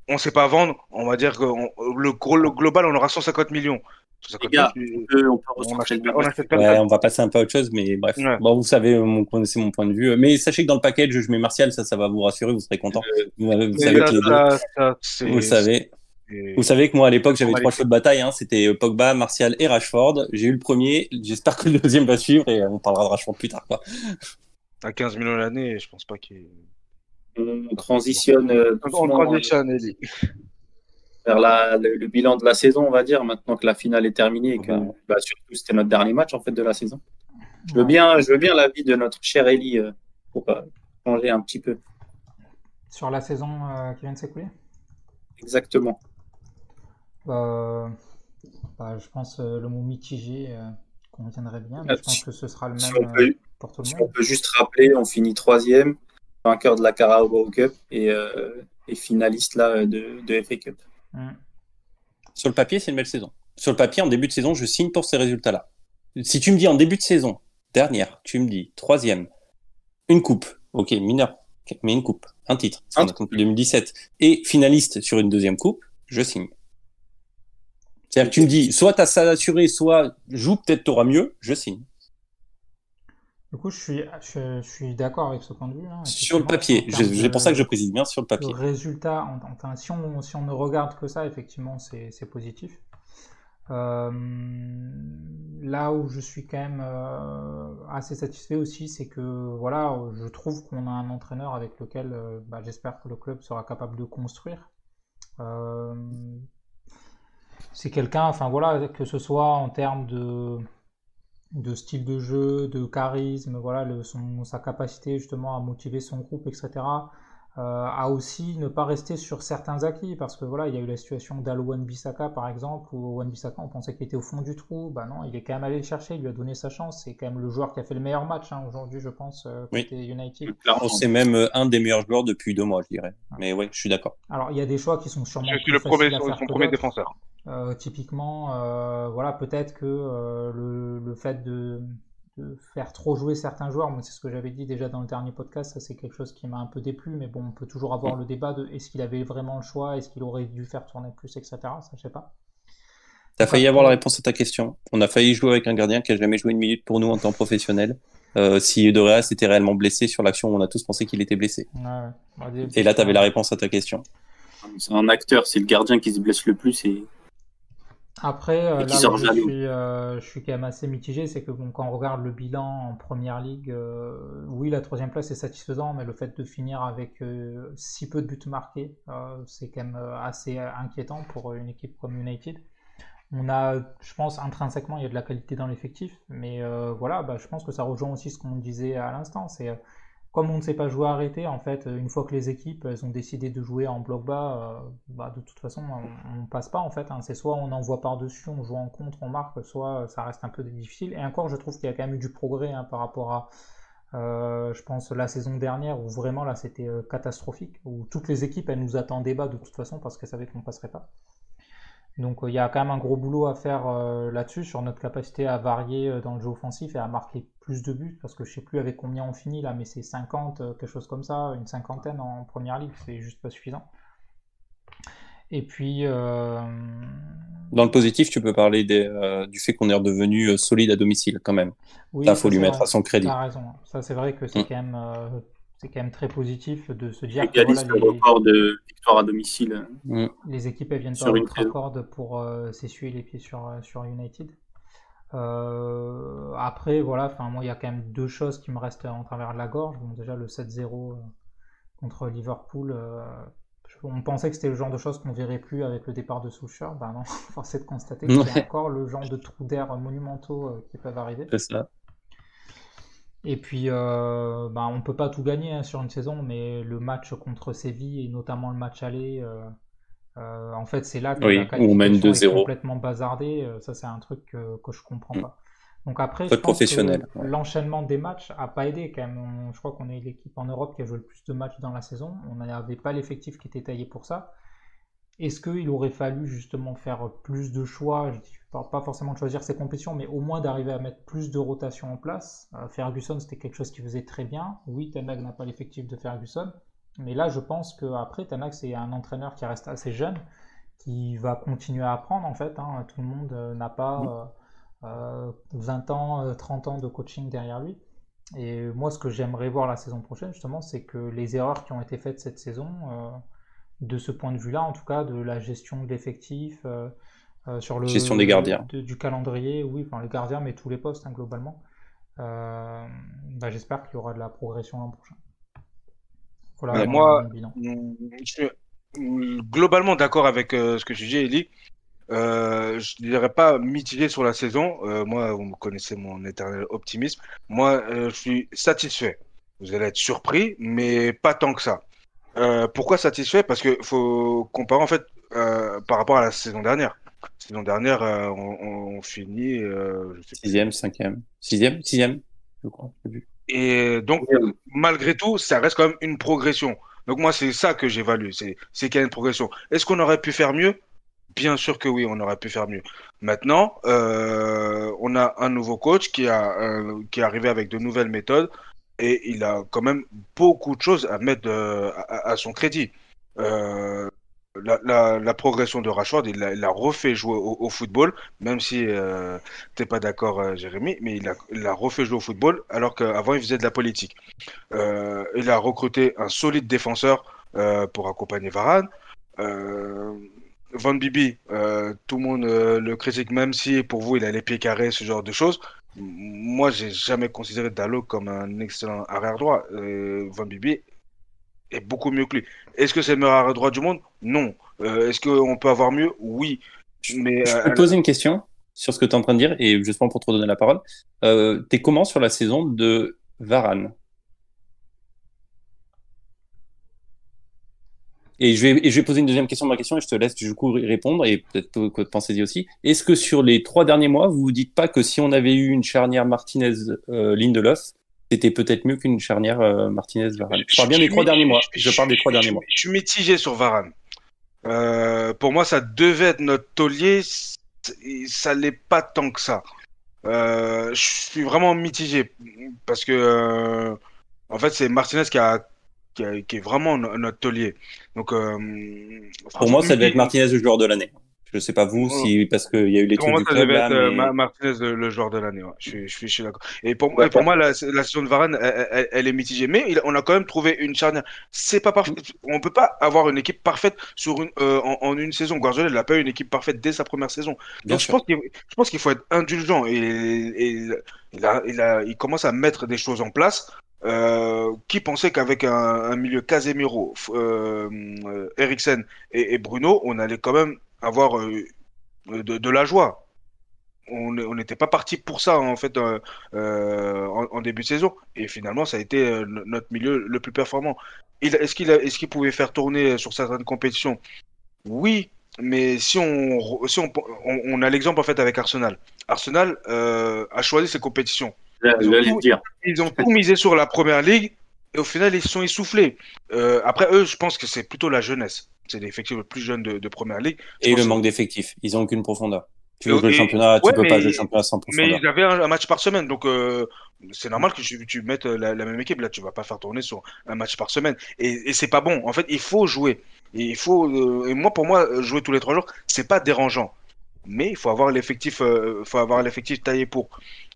Speaker 4: on ne sait pas vendre. On va dire que on- le, gros, le global, on aura 150 millions. 150
Speaker 3: Les gars,
Speaker 4: millions,
Speaker 3: on peut, on peut
Speaker 4: on
Speaker 3: ressortir
Speaker 4: achète,
Speaker 3: le
Speaker 4: on achète
Speaker 2: Ouais,
Speaker 4: personne.
Speaker 2: on va passer un peu à autre chose, mais bref.
Speaker 4: Ouais.
Speaker 2: Bon, vous savez, euh, mon, c'est mon point de vue. Mais sachez que dans le package, je mets Martial, ça, ça va vous rassurer, vous serez content. Vous, avez- vous savez
Speaker 4: là,
Speaker 2: que les
Speaker 4: ça- ça,
Speaker 2: vous le savez.
Speaker 4: c'est-
Speaker 2: Vous savez que moi, à l'époque, j'avais trois chevaux de bataille. Hein. C'était euh, Pogba, Martial et Rashford. J'ai eu le premier. J'espère que le deuxième va suivre et on parlera de Rashford plus tard. Quoi.
Speaker 4: À 15 millions l'année, je pense pas qu'il.
Speaker 3: On transitionne euh,
Speaker 4: On
Speaker 3: doucement,
Speaker 4: transitionne, Ellie.
Speaker 3: Vers la, le, le bilan de la saison, on va dire, maintenant que la finale est terminée et que
Speaker 2: Ouais.
Speaker 3: bah, surtout c'était notre dernier match en fait de la saison. Je veux bien, je veux bien l'avis de notre cher Ellie euh, pour euh, changer un petit peu.
Speaker 1: Sur la saison euh, qui vient de s'écouler?
Speaker 3: Exactement.
Speaker 1: Bah, bah, je pense euh, le mot mitigé euh, conviendrait bien, mais
Speaker 3: Ah,
Speaker 1: je pense
Speaker 3: si-
Speaker 1: que ce sera le
Speaker 3: Si
Speaker 1: même
Speaker 3: on, peut,
Speaker 1: euh, pour tout le
Speaker 3: si on
Speaker 1: monde.
Speaker 3: peut juste rappeler, on finit troisième, vainqueur de la Carabao Cup et, euh, et finaliste là de, de FA Cup.
Speaker 1: Mm.
Speaker 2: Sur le papier, c'est une belle saison. Sur le papier, en début de saison, je signe pour ces résultats-là. Si tu me dis en début de saison, dernière, tu me dis troisième, une coupe, ok, mineur, mais une coupe, un titre,
Speaker 3: Un
Speaker 2: on attend depuis 2017, et finaliste sur une deuxième coupe, je signe. C'est-à-dire que tu me dis, soit t'as ça assuré, soit joue, peut-être t'auras mieux, je signe.
Speaker 1: Du coup, je suis, je, suis d'accord avec ce point de vue. Hein,
Speaker 2: sur le papier, c'est pour ça que je précise bien sur le papier.
Speaker 1: Le résultat, enfin, si on, si on ne regarde que ça, effectivement, c'est positif. Euh, là où je suis quand même euh, assez satisfait aussi, c'est que voilà, je trouve qu'on a un entraîneur avec lequel euh, bah, j'espère que le club sera capable de construire. c'est quelqu'un, enfin voilà, que ce soit en termes de, de style de jeu, de charisme, voilà, le, son, sa capacité justement à motiver son groupe, etc. Euh, à aussi ne pas rester sur certains acquis parce que voilà il y a eu la situation d'Alowan Bissaka par exemple où Wan Bissaka on pensait qu'il était au fond du trou. Bah non il est quand même allé le chercher il lui a donné sa chance. C'est quand même le joueur qui a fait le meilleur match hein, aujourd'hui je pense euh, côté United.
Speaker 2: C'est même euh, un des meilleurs joueurs depuis deux mois je dirais. Mais ouais je suis d'accord.
Speaker 1: Alors il y a des choix qui sont sûrement
Speaker 4: je suis le premier son premier défenseur
Speaker 1: typiquement voilà peut-être que le, le fait de de faire trop jouer certains joueurs. Moi, c'est ce que j'avais dit déjà dans le dernier podcast. Ça, c'est quelque chose qui m'a un peu déplu. Mais bon, on peut toujours avoir le débat de est-ce qu'il avait vraiment le choix, est-ce qu'il aurait dû faire tourner plus, etc. Ça, je sais pas.
Speaker 2: Tu as failli avoir la réponse à ta question. On a failli jouer avec un gardien qui a jamais joué une minute pour nous en temps professionnel. Euh, si De s'était réellement blessé sur l'action, on a tous pensé qu'il était blessé. Bah, et là, tu avais la réponse à ta question.
Speaker 3: C'est un acteur, c'est le gardien qui se blesse le plus et
Speaker 1: après, euh, là où je suis, euh, je suis quand même assez mitigé, c'est que bon, quand on regarde le bilan en première ligue, euh, oui, la troisième place est satisfaisant, mais le fait de finir avec si peu de buts marqués, c'est quand même assez inquiétant pour une équipe comme United. On a, je pense, intrinsèquement, il y a de la qualité dans l'effectif, mais voilà, bah, je pense que ça rejoint aussi ce qu'on disait à l'instant. C'est comme on ne sait pas jouer arrêté, en fait, une fois que les équipes ont décidé de jouer en bloc bas, euh, bah, de toute façon, on, ne passe pas en fait. Hein. C'est soit on envoie par-dessus, on joue en contre, on marque, soit ça reste un peu difficile. Et encore, je trouve qu'il y a quand même eu du progrès hein, par rapport à, euh, je pense, la saison dernière où vraiment là c'était euh, catastrophique, où toutes les équipes elles nous attendaient bas de toute façon parce qu'elles savaient qu'on passerait pas. Donc il y a quand même un gros boulot à faire là-dessus sur notre capacité à varier dans le jeu offensif et à marquer plus de buts, parce que je sais plus avec combien on finit là, mais c'est 50, euh, quelque chose comme ça, une cinquantaine en première ligue, c'est juste pas suffisant. Et puis. Euh,
Speaker 2: Dans le positif, tu peux parler des, euh, du fait qu'on est redevenu solide à domicile quand même. Oui, il faut lui mettre à son crédit.
Speaker 1: as raison. Ça, c'est vrai que c'est mm. quand même. C'est quand même très positif de se dire
Speaker 3: que voilà, le record de victoire à domicile.
Speaker 1: Mm. Les équipes elles viennent pas au record pour s'essuyer les pieds sur, sur United. Euh, après, voilà, enfin, moi, il y a quand même deux choses qui me restent en travers de la gorge. Bon, déjà, le 7-0 euh, contre Liverpool, euh, on pensait que c'était le genre de choses qu'on verrait plus avec le départ de Soucher. Ben non, force est de constater que c'est encore le genre de trous d'air monumentaux qui peuvent arriver.
Speaker 2: C'est ça.
Speaker 1: Et puis, euh, ben, on peut pas tout gagner hein, sur une saison, mais le match contre Séville et notamment le match aller, euh, en fait, c'est là que
Speaker 2: la qualification est
Speaker 1: complètement bazardée. Euh, ça, c'est un truc que, que je comprends mm. pas. Donc après, l'enchaînement des matchs a pas aidé quand même. je crois qu'on est l'équipe en Europe qui a joué le plus de matchs dans la saison. On n'avait pas l'effectif qui était taillé pour ça. Est-ce qu'il aurait fallu justement faire plus de choix? Je ne parle pas forcément de choisir ses compétitions, mais au moins d'arriver à mettre plus de rotation en place. Euh, Ferguson, c'était quelque chose qui faisait très bien. Oui, Ten n'a pas l'effectif de Ferguson, mais là, je pense qu'après, Tanak, c'est un entraîneur qui reste assez jeune, qui va continuer à apprendre en fait. Hein. Tout le monde euh, n'a pas 20 euh, euh, ans, 30 ans de coaching derrière lui. Et moi, ce que j'aimerais voir la saison prochaine, justement, c'est que les erreurs qui ont été faites cette saison, de ce point de vue-là, en tout cas, de la gestion de l'effectif, sur le
Speaker 2: gestion des gardiens,
Speaker 1: du calendrier, oui, enfin les gardiens, mais tous les postes hein, globalement. Bah, j'espère qu'il y aura de la progression l'an prochain
Speaker 4: moi, mm, je suis globalement d'accord avec euh, ce que tu dis, Eli. Euh, je ne dirais pas mitigé sur la saison. Euh, moi, vous me connaissez mon éternel optimisme. Moi, je suis satisfait. Vous allez être surpris, mais pas tant que ça. pourquoi satisfait? Parce qu'il faut comparer en fait par rapport à la saison dernière. La saison dernière, on, finit.
Speaker 2: sixième, cinquième, sixième, sixième, je crois.
Speaker 4: Et donc, malgré tout, ça reste quand même une progression. Donc moi, c'est ça que j'évalue, c'est qu'il y a une progression. Est-ce qu'on aurait pu faire mieux? Bien sûr que oui, on aurait pu faire mieux. Maintenant, euh, on a un nouveau coach qui, a, euh, qui est arrivé avec de nouvelles méthodes et il a quand même beaucoup de choses à mettre à, son crédit. Euh, la, progression de Rashford, il l'a refait jouer au, football, même si euh, tu n'es pas d'accord, euh, Jérémy, mais il a, refait jouer au football alors qu'avant il faisait de la politique. Euh, il a recruté un solide défenseur pour accompagner Varane. Van Bibi, tout le monde le critique, même si pour vous il a les pieds carrés, ce genre de choses. Moi, j'ai jamais considéré Dallo comme un excellent arrière droit. Van Bibi est beaucoup mieux que lui. Est-ce que c'est le meilleur arrière droit du monde? Non. Euh, est-ce qu'on peut avoir mieux? Oui.
Speaker 2: Mais, je peux te poser une question sur ce que tu es en train de dire, et justement pour te redonner la parole. Euh, T'es comment sur la saison de Varane? Et je, vais, et je vais poser une deuxième question dans ma question et je te laisse du coup répondre et peut-être que pensez-y aussi. Est-ce que sur les trois derniers mois, vous vous dites pas que si on avait eu une charnière Martinez-Lindelof, euh, c'était peut-être mieux qu'une charnière euh, Martinez-Varane. Je parle bien des trois derniers mois. Je, parle des trois derniers mois.
Speaker 4: Je suis mitigé sur Varane. Euh, pour moi, ça devait être notre taulier. Ça l'est pas tant que ça. Euh, je suis vraiment mitigé parce que en fait, c'est Martinez qui a, qui, est vraiment notre taulier. Donc,
Speaker 2: pour moi, ça devait être Martinez le joueur de l'année. Je sais pas vous, si parce qu'il y a eu les trucs
Speaker 4: du club. Là, euh, mais... Martinez le, joueur de l'année. Ouais. Je, je, suis d'accord. Et pour, pour moi, la, la, saison de Varane, elle, elle, est mitigée. Mais il, on a quand même trouvé une charnière. C'est pas parfait. On peut pas avoir une équipe parfaite sur une, euh, en, en, une saison. Guardiola, n'a pas eu une équipe parfaite dès sa première saison. Donc je pense, je pense qu'il faut être indulgent. Et, et il, a, il, a, il commence à mettre des choses en place. Euh, qui pensait qu'avec un, un, milieu Casemiro, euh, euh Eriksen et, et, Bruno, on allait quand même avoir euh, de, la joie. On n'était pas parti pour ça en fait euh, euh, en, début de saison et finalement ça a été notre milieu le plus performant. Est-ce qu'il est qu'il pouvait faire tourner sur certaines compétitions? Oui, mais si on si on, on, a l'exemple en fait avec Arsenal. Arsenal a choisi ses compétitions.
Speaker 3: Ils ont, tout, dire.
Speaker 4: ils ont tout misé sur la première ligue et au final ils sont essoufflés. après eux, je pense que c'est plutôt la jeunesse c'est l'effectif le plus jeune de, première ligue.
Speaker 2: Et le manque d'effectifs. Ils n'ont aucune profondeur. Tu veux jouer le championnat, tu peux pas jouer le championnat sans profondeur.
Speaker 4: Mais ils avaient un, match par semaine, donc euh, c'est normal que tu, mettes la, même équipe. Là, tu vas pas faire tourner sur un match par semaine. Et, et c'est pas bon. En fait, il faut jouer. Et il faut. Euh, et moi, pour moi, jouer tous les trois jours, c'est pas dérangeant. Mais il faut avoir l'effectif, euh, faut avoir l'effectif taillé pour.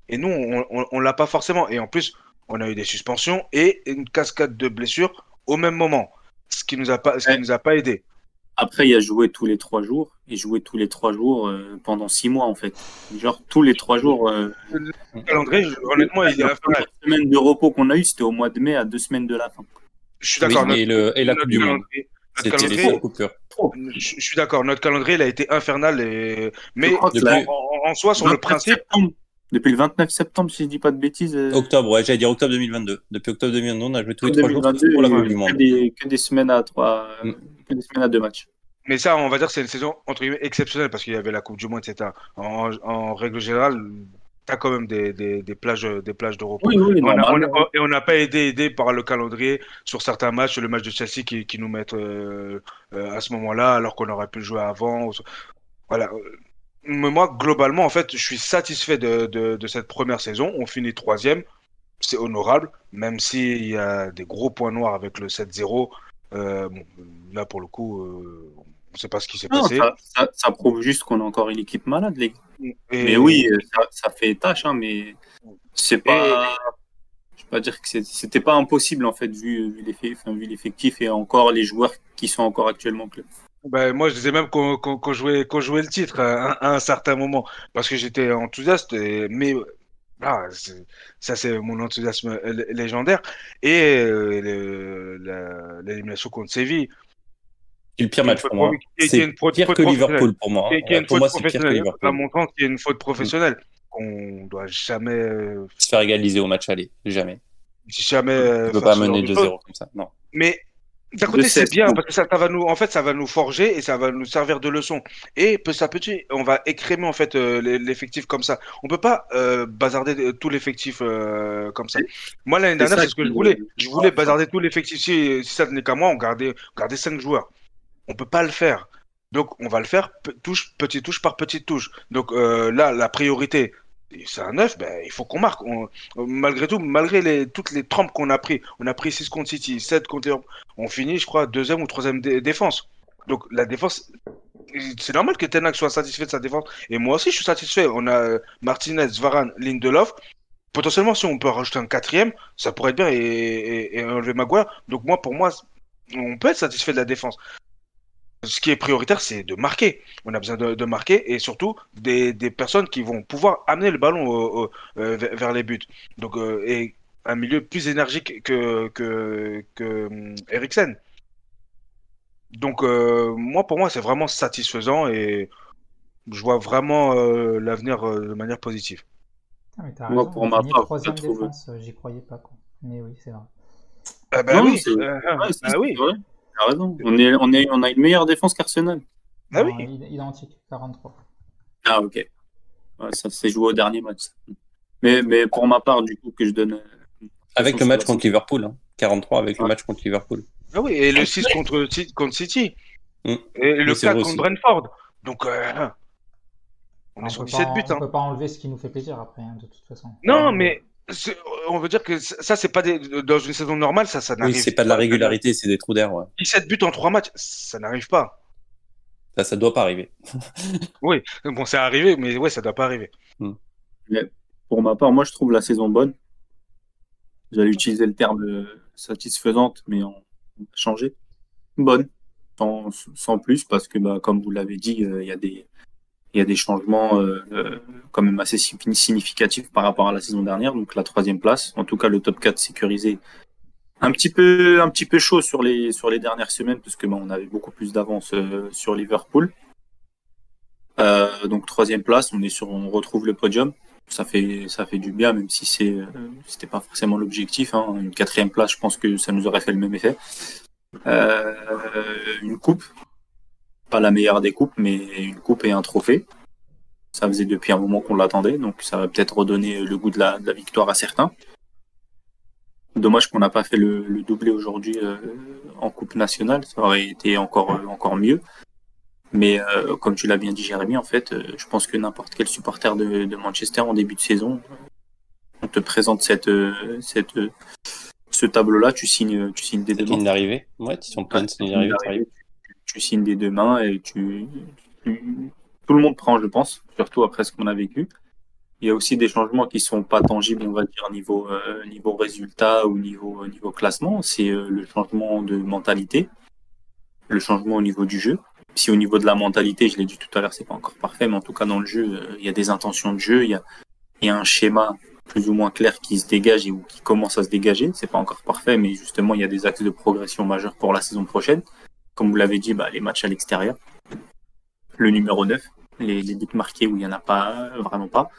Speaker 4: Et nous, on, on, l'a pas forcément. Et en plus, on a eu des suspensions et une cascade de blessures au même moment ce qui nous a pas, ce qui nous a pas aidé.
Speaker 3: Après, il a joué tous les trois jours. Il jouait tous les trois jours euh, pendant six mois, en fait. Genre, tous les trois jours. Euh,
Speaker 4: le calendrier, honnêtement, il est La
Speaker 3: semaine de repos qu'on a eu, c'était au mois de mai, à deux semaines de la fin.
Speaker 4: Je suis d'accord.
Speaker 2: et, et, la Coupe du Monde. C'était les coupures.
Speaker 4: Je, suis d'accord. Notre calendrier, il a été infernal. Et... Mais en, soi, sur le principe.
Speaker 3: Depuis le 29 septembre, si je dis pas de bêtises. Euh,
Speaker 2: octobre, ouais, j'allais dire octobre 2022. Depuis octobre 2022, on a joué tous les trois jours pour la Coupe du Monde.
Speaker 3: Que des, semaines à trois, mm. que des semaines à deux matchs.
Speaker 4: Mais ça, on va dire que c'est une saison entre guillemets exceptionnelle parce qu'il y avait la Coupe du Monde, etc. En, en règle générale, tu as quand même des, des, des, plages, des plages de repos.
Speaker 3: Oui, oui,
Speaker 4: et on n'a pas été aidé par le calendrier sur certains matchs, le match de Chelsea qui, qui nous mettent euh, euh, à ce moment-là, alors qu'on aurait pu le jouer avant. Voilà moi, globalement, en fait, je suis satisfait de, de, cette première saison. On finit troisième. C'est honorable, même s'il y a des gros points noirs avec le 7-0. Euh, là, pour le coup, euh, on ne sait pas ce qui s'est passé.
Speaker 3: Ça, prouve juste qu'on a encore une équipe malade, les Mais oui, ça, fait tâche, hein, mais c'est pas. Je vais pas dire que c'était pas impossible, en fait, vu, vu l'effectif et encore les joueurs qui sont encore actuellement au club.
Speaker 4: Ben, moi, je disais même qu'on jouait, jouait le titre à, un certain moment parce que j'étais enthousiaste, mais ah, ça, c'est mon enthousiasme légendaire. Et euh, l'élimination contre Séville.
Speaker 2: C'est le pire match pour moi. C'est pire que Liverpool pour moi.
Speaker 4: Pour moi, c'est pire que Liverpool. À mon qu'il y a une faute professionnelle qu'on doit jamais euh,
Speaker 2: se faire égaliser au match aller. Jamais.
Speaker 4: Jamais.
Speaker 2: Tu ne peux pas mener 2-0 comme ça. Non.
Speaker 4: Mais d'un côté, c'est bien parce que ça, va nous, en fait, ça va nous forger et ça va nous servir de leçon. Et petit à petit, on va écrémer en fait euh, l'effectif comme ça. On peut pas euh, bazarder euh, tout l'effectif comme ça. Moi l'année dernière, c'est ce que je voulais. Je voulais bazarder tout l'effectif. Si, si, ça n'est qu'à moi, on gardait, gardait cinq joueurs. On peut pas le faire. Donc on va le faire touche, petite touche par petite touche. Donc là, la priorité, c'est un 9, ben, il faut qu'on marque. malgré tout, malgré les, toutes les trempes qu'on a pris, on a pris 6 contre City, 7 contre. On finit, je crois, deuxième ou troisième défense. Donc la défense, c'est normal que Tenak soit satisfait de sa défense. Et moi aussi, je suis satisfait. On a euh, Martinez, Varane, Lindelof. Potentiellement, si on peut rajouter un quatrième, ça pourrait être bien et, enlever Maguire. Donc moi, pour moi, on peut être satisfait de la défense. Ce qui est prioritaire, c'est de marquer. On a besoin de, marquer et surtout des, personnes qui vont pouvoir amener le ballon euh, vers les buts. Donc, et un milieu plus énergique que, que, que hum, Eriksen. Donc, euh, moi, pour moi, c'est vraiment satisfaisant et je vois vraiment euh, l'avenir euh, de manière positive.
Speaker 1: Ah, moi, pour ma part, j'y croyais pas. Quoi. Mais oui, c'est vrai.
Speaker 4: Ah bah oui, c'est
Speaker 3: ah oui. vrai. Raison. On, est, on, est, on a une meilleure défense qu'Arsenal.
Speaker 1: Ah oui. Identique, 43.
Speaker 3: Ah ok. ça s'est joué au dernier match. Mais, mais pour ma part, du coup, que je donne
Speaker 2: avec le match contre Liverpool, hein. 43 avec le match contre Liverpool.
Speaker 4: Ah oui, et le 6 contre, contre City. Mm. Et le 4 contre Brentford. Donc, euh,
Speaker 1: on, est sur 17 buts. On ne hein. peut pas enlever ce qui nous fait plaisir après, hein, de toute façon.
Speaker 4: Non, mais on veut dire que ça, c'est pas des... dans une saison normale, ça, ça n'arrive
Speaker 2: oui, c'est pas de la régularité, c'est des trous d'air. Ouais.
Speaker 4: 17 buts en 3 matchs, ça n'arrive pas.
Speaker 2: Ça, ça doit pas arriver.
Speaker 4: oui, bon, c'est arrivé, mais ouais, ça doit pas arriver.
Speaker 3: Mm. pour ma part, moi, je trouve la saison bonne. J'allais utiliser le terme euh, satisfaisante, mais on, a changé. Bonne, sans, plus, parce que, bah, comme vous l'avez dit, euh, il y a des il y a des changements euh, quand même assez significatifs par rapport à la saison dernière. Donc la troisième place, en tout cas le top 4 sécurisé, un petit peu un petit peu chaud sur les sur les dernières semaines parce que on avait beaucoup plus d'avance sur Liverpool. donc troisième place, on est sur on retrouve le podium ça fait ça fait du bien, même si c'est euh, c'était pas forcément l'objectif. Hein. Une quatrième place, je pense que ça nous aurait fait le même effet. Euh, une coupe, pas la meilleure des coupes, mais une coupe et un trophée. Ça faisait depuis un moment qu'on l'attendait, donc ça va peut-être redonner le goût de la, victoire à certains. Dommage qu'on n'a pas fait le, doublé aujourd'hui euh, en coupe nationale, ça aurait été encore encore mieux. Mais euh, comme tu l'as bien dit, Jérémy, en fait, euh, je pense que n'importe quel supporter de, Manchester en début de saison, on te présente cette, euh, cette, ce tableau-là, tu signes, tu signes des deux mains.
Speaker 2: d'arrivée Ouais, tu,
Speaker 3: tu signes des deux mains et tu, tout le monde prend, je pense, surtout après ce qu'on a vécu. Il y a aussi des changements qui sont pas tangibles, on va dire, niveau, niveau résultat ou niveau, niveau classement. C'est le changement de mentalité, le changement au niveau du jeu si au niveau de la mentalité, je l'ai dit tout à l'heure, c'est pas encore parfait, mais en tout cas dans le jeu, euh, il y a des intentions de jeu, il y a, y un schéma plus ou moins clair qui se dégage et ou qui commence à se dégager. C'est pas encore parfait, mais justement, il y a des axes de progression majeurs pour la saison prochaine. Comme vous l'avez dit, bah, les matchs à l'extérieur, le numéro 9, les, les buts marqués où il y en a pas, vraiment pas.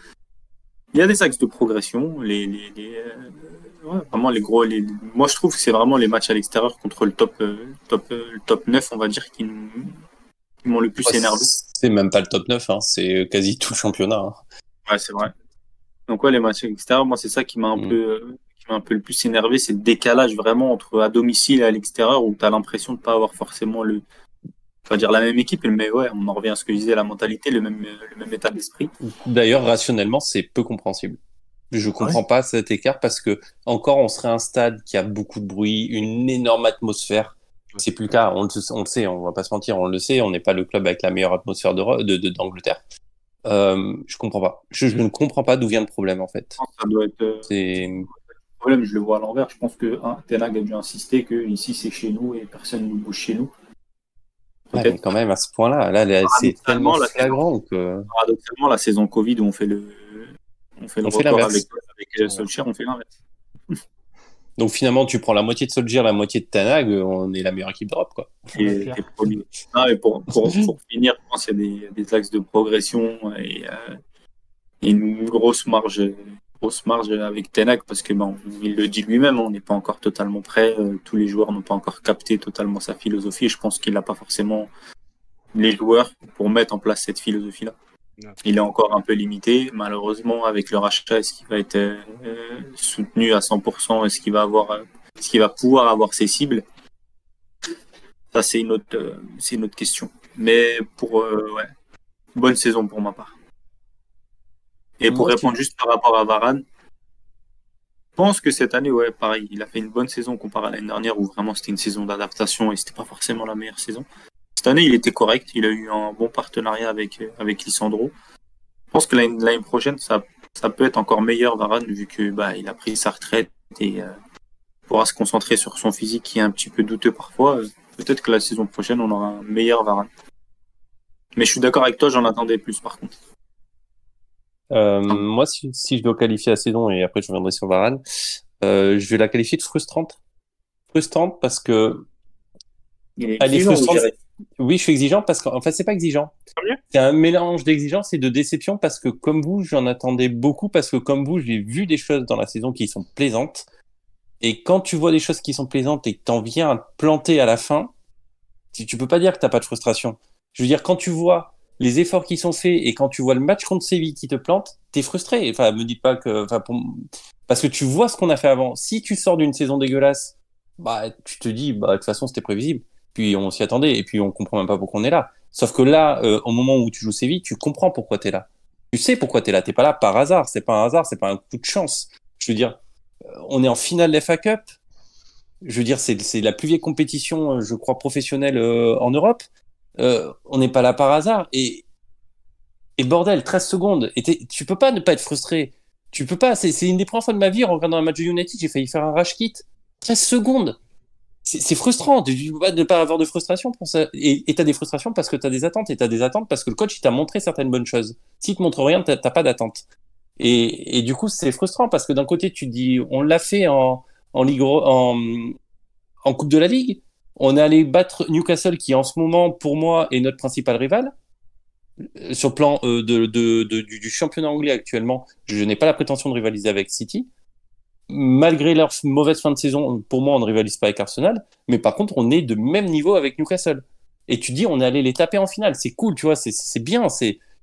Speaker 3: Il y a des axes de progression, les, les, les euh, vraiment les gros. Les, moi, je trouve que c'est vraiment les matchs à l'extérieur contre le top, euh, top, le top 9, on va dire, qui m'ont le plus énervé.
Speaker 2: C'est même pas le top 9, hein, c'est quasi tout le championnat. Hein.
Speaker 3: Ouais, c'est vrai. Donc ouais, les matchs extérieurs, moi c'est ça qui m'a un mm. peu euh, un peu le plus énervé, c'est le décalage vraiment entre à domicile et à l'extérieur où tu as l'impression de pas avoir forcément le va dire la même équipe, mais ouais, on en revient à ce que je disais, la mentalité, le même, le même état d'esprit.
Speaker 2: D'ailleurs, rationnellement, c'est peu compréhensible. Je comprends pas cet écart parce que encore on serait un stade qui a beaucoup de bruit, une énorme atmosphère. C'est plus le cas, on le, sait, on va pas se mentir, on le sait, on n'est pas le club avec la meilleure atmosphère d'Angleterre. De, d'Angleterre. euh, je comprends pas. Je, ne comprends pas d'où vient le problème en fait.
Speaker 3: Ça doit être. Problème, je le vois à l'envers. Je pense que hein, Tenag a dû insister que ici c'est chez nous et personne ne bouge chez nous.
Speaker 2: Ouais, quand même à ce point-là, là, c'est tellement flagrant que.
Speaker 3: Paradoxalement, la saison Covid où on fait le, on fait le on record avec, avec euh, Solskjaer, on fait l'inverse.
Speaker 2: Donc finalement, tu prends la moitié de Soldier, la moitié de Tanag, on est la meilleure équipe d'Europe. Quoi.
Speaker 3: Et, pour, finir, je pense qu'il y a des, axes de progression et, euh, une grosse marge, grosse marge avec Tanag parce que bon, il le dit lui-même, on n'est pas encore totalement prêt. Euh, tous les joueurs n'ont pas encore capté totalement sa philosophie. je pense qu'il n'a pas forcément les joueurs pour mettre en place cette philosophie-là. Il est encore un peu limité. Malheureusement, avec le rachat, est-ce qu'il va être euh, soutenu à 100% Est-ce qu'il va avoir, euh, ce qu'il va pouvoir avoir ses cibles? Ça, c'est une autre, euh, c'est une autre question. Mais pour, ouais, bonne saison pour ma part. Et pour répondre juste par rapport à Varane, je pense que cette année, ouais, pareil, il a fait une bonne saison comparé à l'année dernière où vraiment c'était une saison d'adaptation et c'était pas forcément la meilleure saison Cette année, il était correct. Il a eu un bon partenariat avec, avec Lissandro. Je pense que l'année prochaine, ça, ça peut être encore meilleur, Varane, vu que bah, il a pris sa retraite et euh, pourra se concentrer sur son physique qui est un petit peu douteux parfois. Peut-être que la saison prochaine, on aura un meilleur Varane. Mais je suis d'accord avec toi, j'en attendais plus par contre.
Speaker 2: Euh, moi, si, si, je dois qualifier la saison, et après je reviendrai sur Varane, euh, je vais la qualifier de frustrante. Frustrante parce que
Speaker 3: elle est frustrante.
Speaker 2: Oui, je suis exigeant parce qu'en fait, c'est pas exigeant. C'est un mélange d'exigence et de déception parce que comme vous, j'en attendais beaucoup parce que comme vous, j'ai vu des choses dans la saison qui sont plaisantes. Et quand tu vois des choses qui sont plaisantes et que t'en viens à te planter à la fin, tu, tu peux pas dire que t'as pas de frustration. Je veux dire, quand tu vois les efforts qui sont faits et quand tu vois le match contre Séville qui te plante, t'es frustré. Enfin, me dis pas que, enfin, parce que tu vois ce qu'on a fait avant. Si tu sors d'une saison dégueulasse, bah, tu te dis, bah, de toute façon, c'était prévisible. Puis on s'y attendait et puis on comprend même pas pourquoi on est là. Sauf que là, euh, au moment où tu joues Séville, tu comprends pourquoi t'es là. Tu sais pourquoi t'es là. T'es pas là par hasard. C'est pas un hasard. C'est pas un coup de chance. Je veux dire, euh, on est en finale de FA Cup. Je veux dire, c'est la plus vieille compétition, euh, je crois, professionnelle en Europe. Euh, on n'est pas là par hasard. Et, bordel, 13 secondes. Et tu peux pas ne pas être frustré. Tu peux pas. C'est une des premières fois de ma vie, en regardant un match de United, j'ai failli faire un rush kit. 13 secondes. C'est frustrant de ne pas avoir de frustration pour ça. Et tu as des frustrations parce que tu as des attentes. Et tu as des attentes parce que le coach, il t'a montré certaines bonnes choses. S'il te montre rien, t'as pas d'attente. Et, du coup, c'est frustrant parce que d'un côté, tu dis, on l'a fait en, en Coupe de la Ligue. On est allé battre Newcastle, qui en ce moment, pour moi, est notre principal rival. Euh, sur le plan euh, du, championnat anglais actuellement, je n'ai pas la prétention de rivaliser avec City. Malgré leur mauvaise fin de saison, pour moi, on ne rivalise pas avec Arsenal. Mais par contre, on est de même niveau avec Newcastle. Et tu dis, on est allé les taper en finale. C'est cool, tu vois, c'est bien.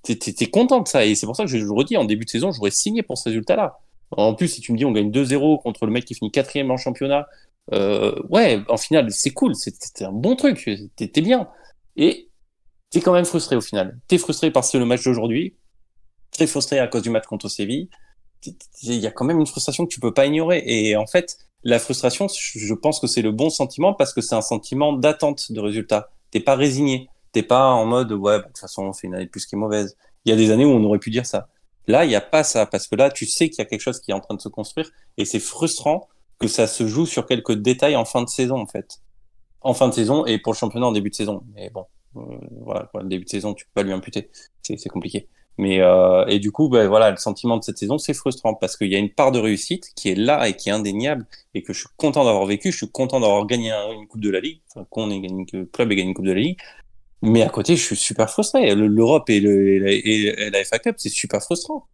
Speaker 2: T'es content de ça. Et c'est pour ça que je, le redis, en début de saison, j'aurais signé pour ce résultat-là. En plus, si tu me dis on gagne 2-0 contre le mec qui finit quatrième en championnat, ouais, en finale, c'est cool, c'était un bon truc, t'es bien. Et t'es quand même frustré au final. T'es frustré parce que le match d'aujourd'hui, très frustré à cause du match contre Séville. Il y a quand même une frustration que tu peux pas ignorer. Et en fait, la frustration, je pense que c'est le bon sentiment parce que c'est un sentiment d'attente de résultat. T'es pas résigné. T'es pas en mode, ouais, de toute façon, c'est une année plus qui est mauvaise. Il y a des années où on aurait pu dire ça. Là, il n'y a pas ça parce que là, tu sais qu'il y a quelque chose qui est en train de se construire et c'est frustrant que ça se joue sur quelques détails en fin de saison, en fait. En fin de saison et pour le championnat en début de saison. Mais bon, euh, voilà, le début de saison, tu peux pas lui imputer. C'est compliqué. Mais euh, et du coup, ben voilà, le sentiment de cette saison, c'est frustrant parce qu'il y a une part de réussite qui est là et qui est indéniable et que je suis content d'avoir vécu. Je suis content d'avoir gagné une coupe de la ligue, enfin, qu'on ait gagné, que le club ait gagné une coupe de la ligue. Mais à côté, je suis super frustré. L'Europe et, le, et la FA Cup, c'est super frustrant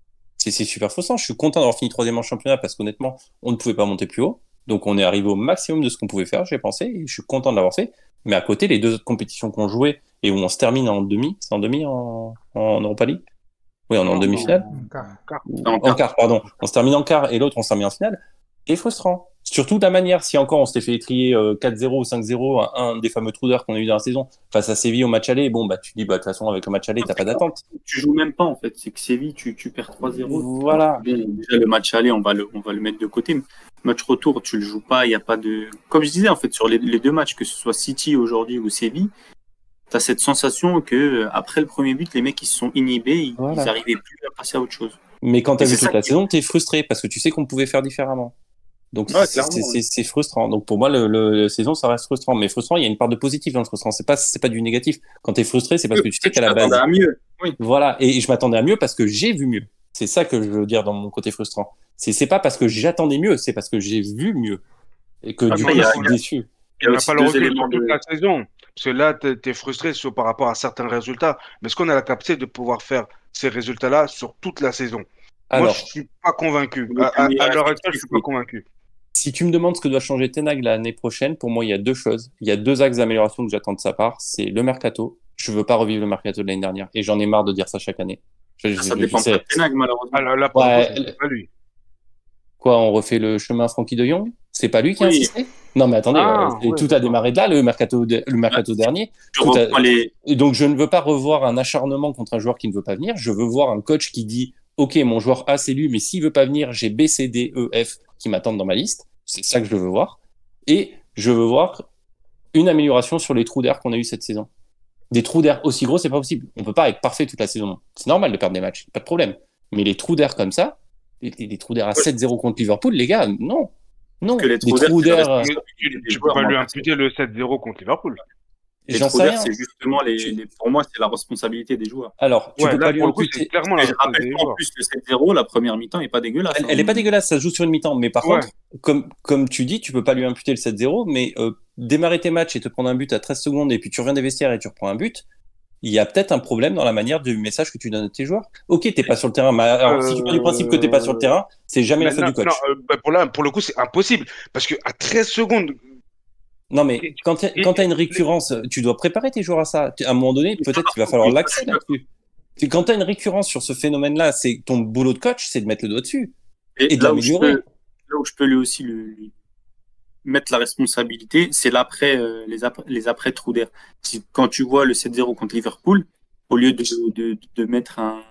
Speaker 2: c'est super frustrant. Je suis content d'avoir fini troisième en championnat parce qu'honnêtement, on ne pouvait pas monter plus haut. Donc on est arrivé au maximum de ce qu'on pouvait faire, j'ai pensé, et je suis content de l'avoir fait. Mais à côté, les deux autres compétitions qu'on jouait et où on se termine en demi, c'est en demi en, en Europa League? Oui, on est en demi-finale. En quart. pardon. On se termine en quart et l'autre, on se termine en finale. Et frustrant. Surtout la manière, si encore on s'était fait étrier 4-0 ou 5-0, un, des fameux trous qu'on a eu dans la saison, face à Séville au match aller, bon, bah, tu dis, bah, de toute façon, avec le match aller, t'as pas d'attente.
Speaker 3: Tu joues même pas, en fait. C'est que Séville, tu, tu perds
Speaker 2: 3-0. Voilà.
Speaker 3: Déjà, le match aller, on va le, on va le mettre de côté. Match retour, tu le joues pas, il n'y a pas de. Comme je disais, en fait, sur les, deux matchs, que ce soit City aujourd'hui ou Séville, t'as cette sensation que, après le premier but, les mecs, ils se sont inhibés, ils, n'arrivaient plus à passer à autre chose.
Speaker 2: Mais quand t'as vu toute la saison, t'es frustré parce que tu sais qu'on pouvait faire différemment. Donc c'est frustrant. Donc pour moi, le, le, saison, ça reste frustrant. Mais frustrant, il y a une part de positif dans le frustrant. C'est pas, c'est pas du négatif. Quand tu es frustré, c'est parce que tu sais qu'à la base.
Speaker 3: à mieux.
Speaker 2: Voilà. Et je m'attendais à mieux parce que j'ai vu mieux. C'est ça que je veux dire dans mon côté frustrant. C'est, c'est pas parce que j'attendais mieux, c'est parce que j'ai vu mieux. Et que du coup, je suis déçu.
Speaker 4: Il n'y a, pas le recul sur toute la saison. Parce que là, tu es, frustré sur, par rapport à certains résultats. Mais est-ce qu'on a la capacité de pouvoir faire ces résultats-là sur toute la saison? Alors, Moi, je suis pas convaincu. À, à l'heure actuelle, je suis pas convaincu.
Speaker 2: Si tu me demandes ce que doit changer Tenag l'année prochaine, pour moi, il y a deux choses. Il y a deux axes d'amélioration que j'attends de sa part. C'est le mercato. Je veux pas revivre le mercato de l'année dernière. Et j'en ai marre de dire ça chaque année.
Speaker 3: Je, ça dépend de Tenag, malheureusement.
Speaker 4: Ah, pas lui.
Speaker 2: Quoi, on refait le chemin Francky de Jong? C'est pas lui qui a insisté? Non, mais attendez, ah, euh, tout a démarré de là, le mercato, le mercato ah, dernier. Donc, je ne veux pas revoir un acharnement contre un joueur qui ne veut pas venir. Je veux voir un coach qui dit OK, mon joueur A, c'est lui, mais s'il veut pas venir, j'ai B, C, D, E, F qui m'attendent dans ma liste. C'est ça que je veux voir. Et je veux voir une amélioration sur les trous d'air qu'on a eu cette saison. Des trous d'air aussi gros, c'est pas possible. On peut pas être parfait toute la saison. C'est normal de perdre des matchs, pas de problème. Mais les trous d'air comme ça, les, trous d'air à 7-0 contre Liverpool, les gars, non. Non,
Speaker 3: que les trous d'air. Euh,
Speaker 4: tu, peux pas lui imputer le 7-0 contre Liverpool.
Speaker 3: J'en sais rien. C'est justement les, pour moi, c'est la responsabilité des joueurs.
Speaker 2: Alors,
Speaker 4: tu peux pas lui imputer. clairement
Speaker 3: je rappelle en plus le 7-0, la première mi-temps est pas dégueulasse.
Speaker 2: Elle, elle, est pas dégueulasse, ça joue sur une mi-temps. Mais par contre, comme, comme tu dis, tu peux pas lui imputer le 7-0, mais euh, démarrer tes matchs et te prendre un but à 13 secondes et puis tu reviens des vestiaires et tu reprends un but, il y a peut-être un problème dans la manière du message que tu donnes à tes joueurs. Ok, t'es pas sur le terrain, mais alors, si tu pars du principe que t'es pas sur le terrain, c'est jamais la faute du coach. Non,
Speaker 4: euh, bah, pour, là, pour le coup, c'est impossible. Parce que à 13 secondes.
Speaker 2: Non, mais quand tu as une récurrence, tu dois préparer tes joueurs à ça. À un moment donné, peut-être qu'il va falloir l'accès là-dessus. Quand tu as une récurrence sur ce phénomène-là, c'est ton boulot de coach, c'est de mettre le doigt dessus et, de l'améliorer.
Speaker 3: Là où je peux lui aussi mettre la responsabilité, c'est l'après, euh, les après, les après trous d'air. Si, quand tu vois le 7-0 contre Liverpool, au lieu de, de, de mettre un,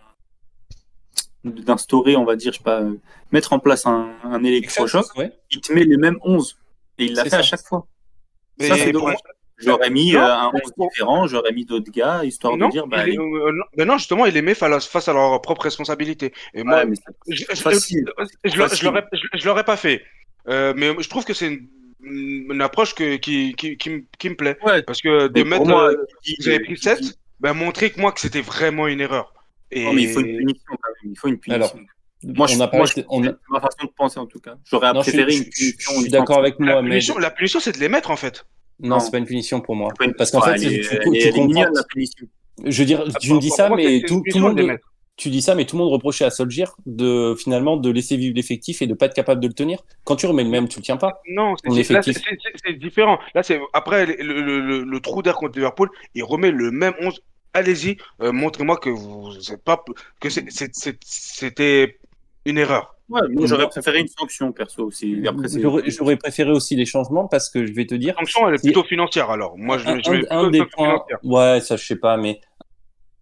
Speaker 3: d'instaurer, on va dire, je sais pas, euh, mettre en place un, un électrochoc, il te met les mêmes 11. Et il l'a fait à chaque fois. Ça, c'est dommage. J'aurais mis euh, un 11 différent, j'aurais mis d'autres gars, histoire de dire. Bah,
Speaker 4: non, non, justement, il les met face à leur propre responsabilité. Et moi, je, je, l'aurais pas fait. mais je trouve que c'est une une approche que, qui, qui, qui, me plaît. Parce que de mettre. Moi, euh, vous avez pris 7, ben, montrer que moi que c'était vraiment une erreur.
Speaker 3: Et... mais il faut une punition quand même. Il faut une punition. Alors, moi, je, moi, je, on a... ma façon de penser en tout cas. J'aurais préféré une punition.
Speaker 2: Je suis d'accord avec moi.
Speaker 4: La punition, la punition c'est de les mettre en fait.
Speaker 2: Non, c'est pas une punition pour moi. Parce qu'en fait, tu, tu comprends. Je veux dire, tu me dis ça, mais tout, tout le monde tu dis ça, mais tout le monde reprochait à Solskjaer de finalement de laisser vivre l'effectif et de pas être capable de le tenir. Quand tu remets le même, tu le tiens pas.
Speaker 4: Non, c'est différent. Là, c'est après le, trou d'air contre Liverpool, il remet le même 11. Allez-y, euh, montrez-moi que vous pas que c'était une erreur.
Speaker 3: Ouais, j'aurais préféré une sanction perso aussi.
Speaker 2: J'aurais préféré aussi des changements parce que je vais te dire.
Speaker 4: La sanction, elle est plutôt financière alors. Moi, je,
Speaker 2: un, des points. Ouais, ça je sais pas, mais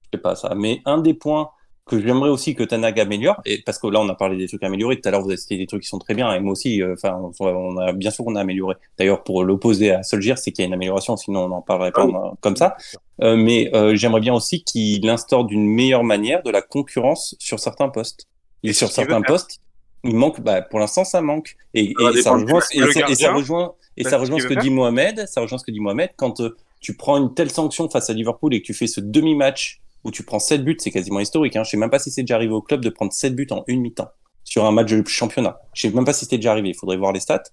Speaker 2: je sais pas ça. Mais un des points que j'aimerais aussi que Tanag améliore, et parce que là on a parlé des trucs améliorés, tout à l'heure vous avez cité des trucs qui sont très bien, et moi aussi, euh, enfin on, a bien sûr qu'on a amélioré. D'ailleurs pour l'opposer à Solskjaer, c'est qu'il y a une amélioration, sinon on n'en parlerait pas ah comme ça. Euh, mais euh, j'aimerais bien aussi qu'il instaure d'une meilleure manière de la concurrence sur certains postes. Et, sur certains postes, il manque, bah, pour l'instant ça manque. Et, et, ça, rejoint, et, ça rejoint, et ça rejoint ce que dit Mohamed, ça rejoint ce que dit Mohamed, quand tu prends une telle sanction face à Liverpool et que tu fais ce demi-match où tu prends 7 buts, c'est quasiment historique. Hein. Je sais même pas si c'est déjà arrivé au club de prendre 7 buts en une mi-temps sur un match de championnat. Je sais même pas si c'était déjà arrivé. Il faudrait voir les stats.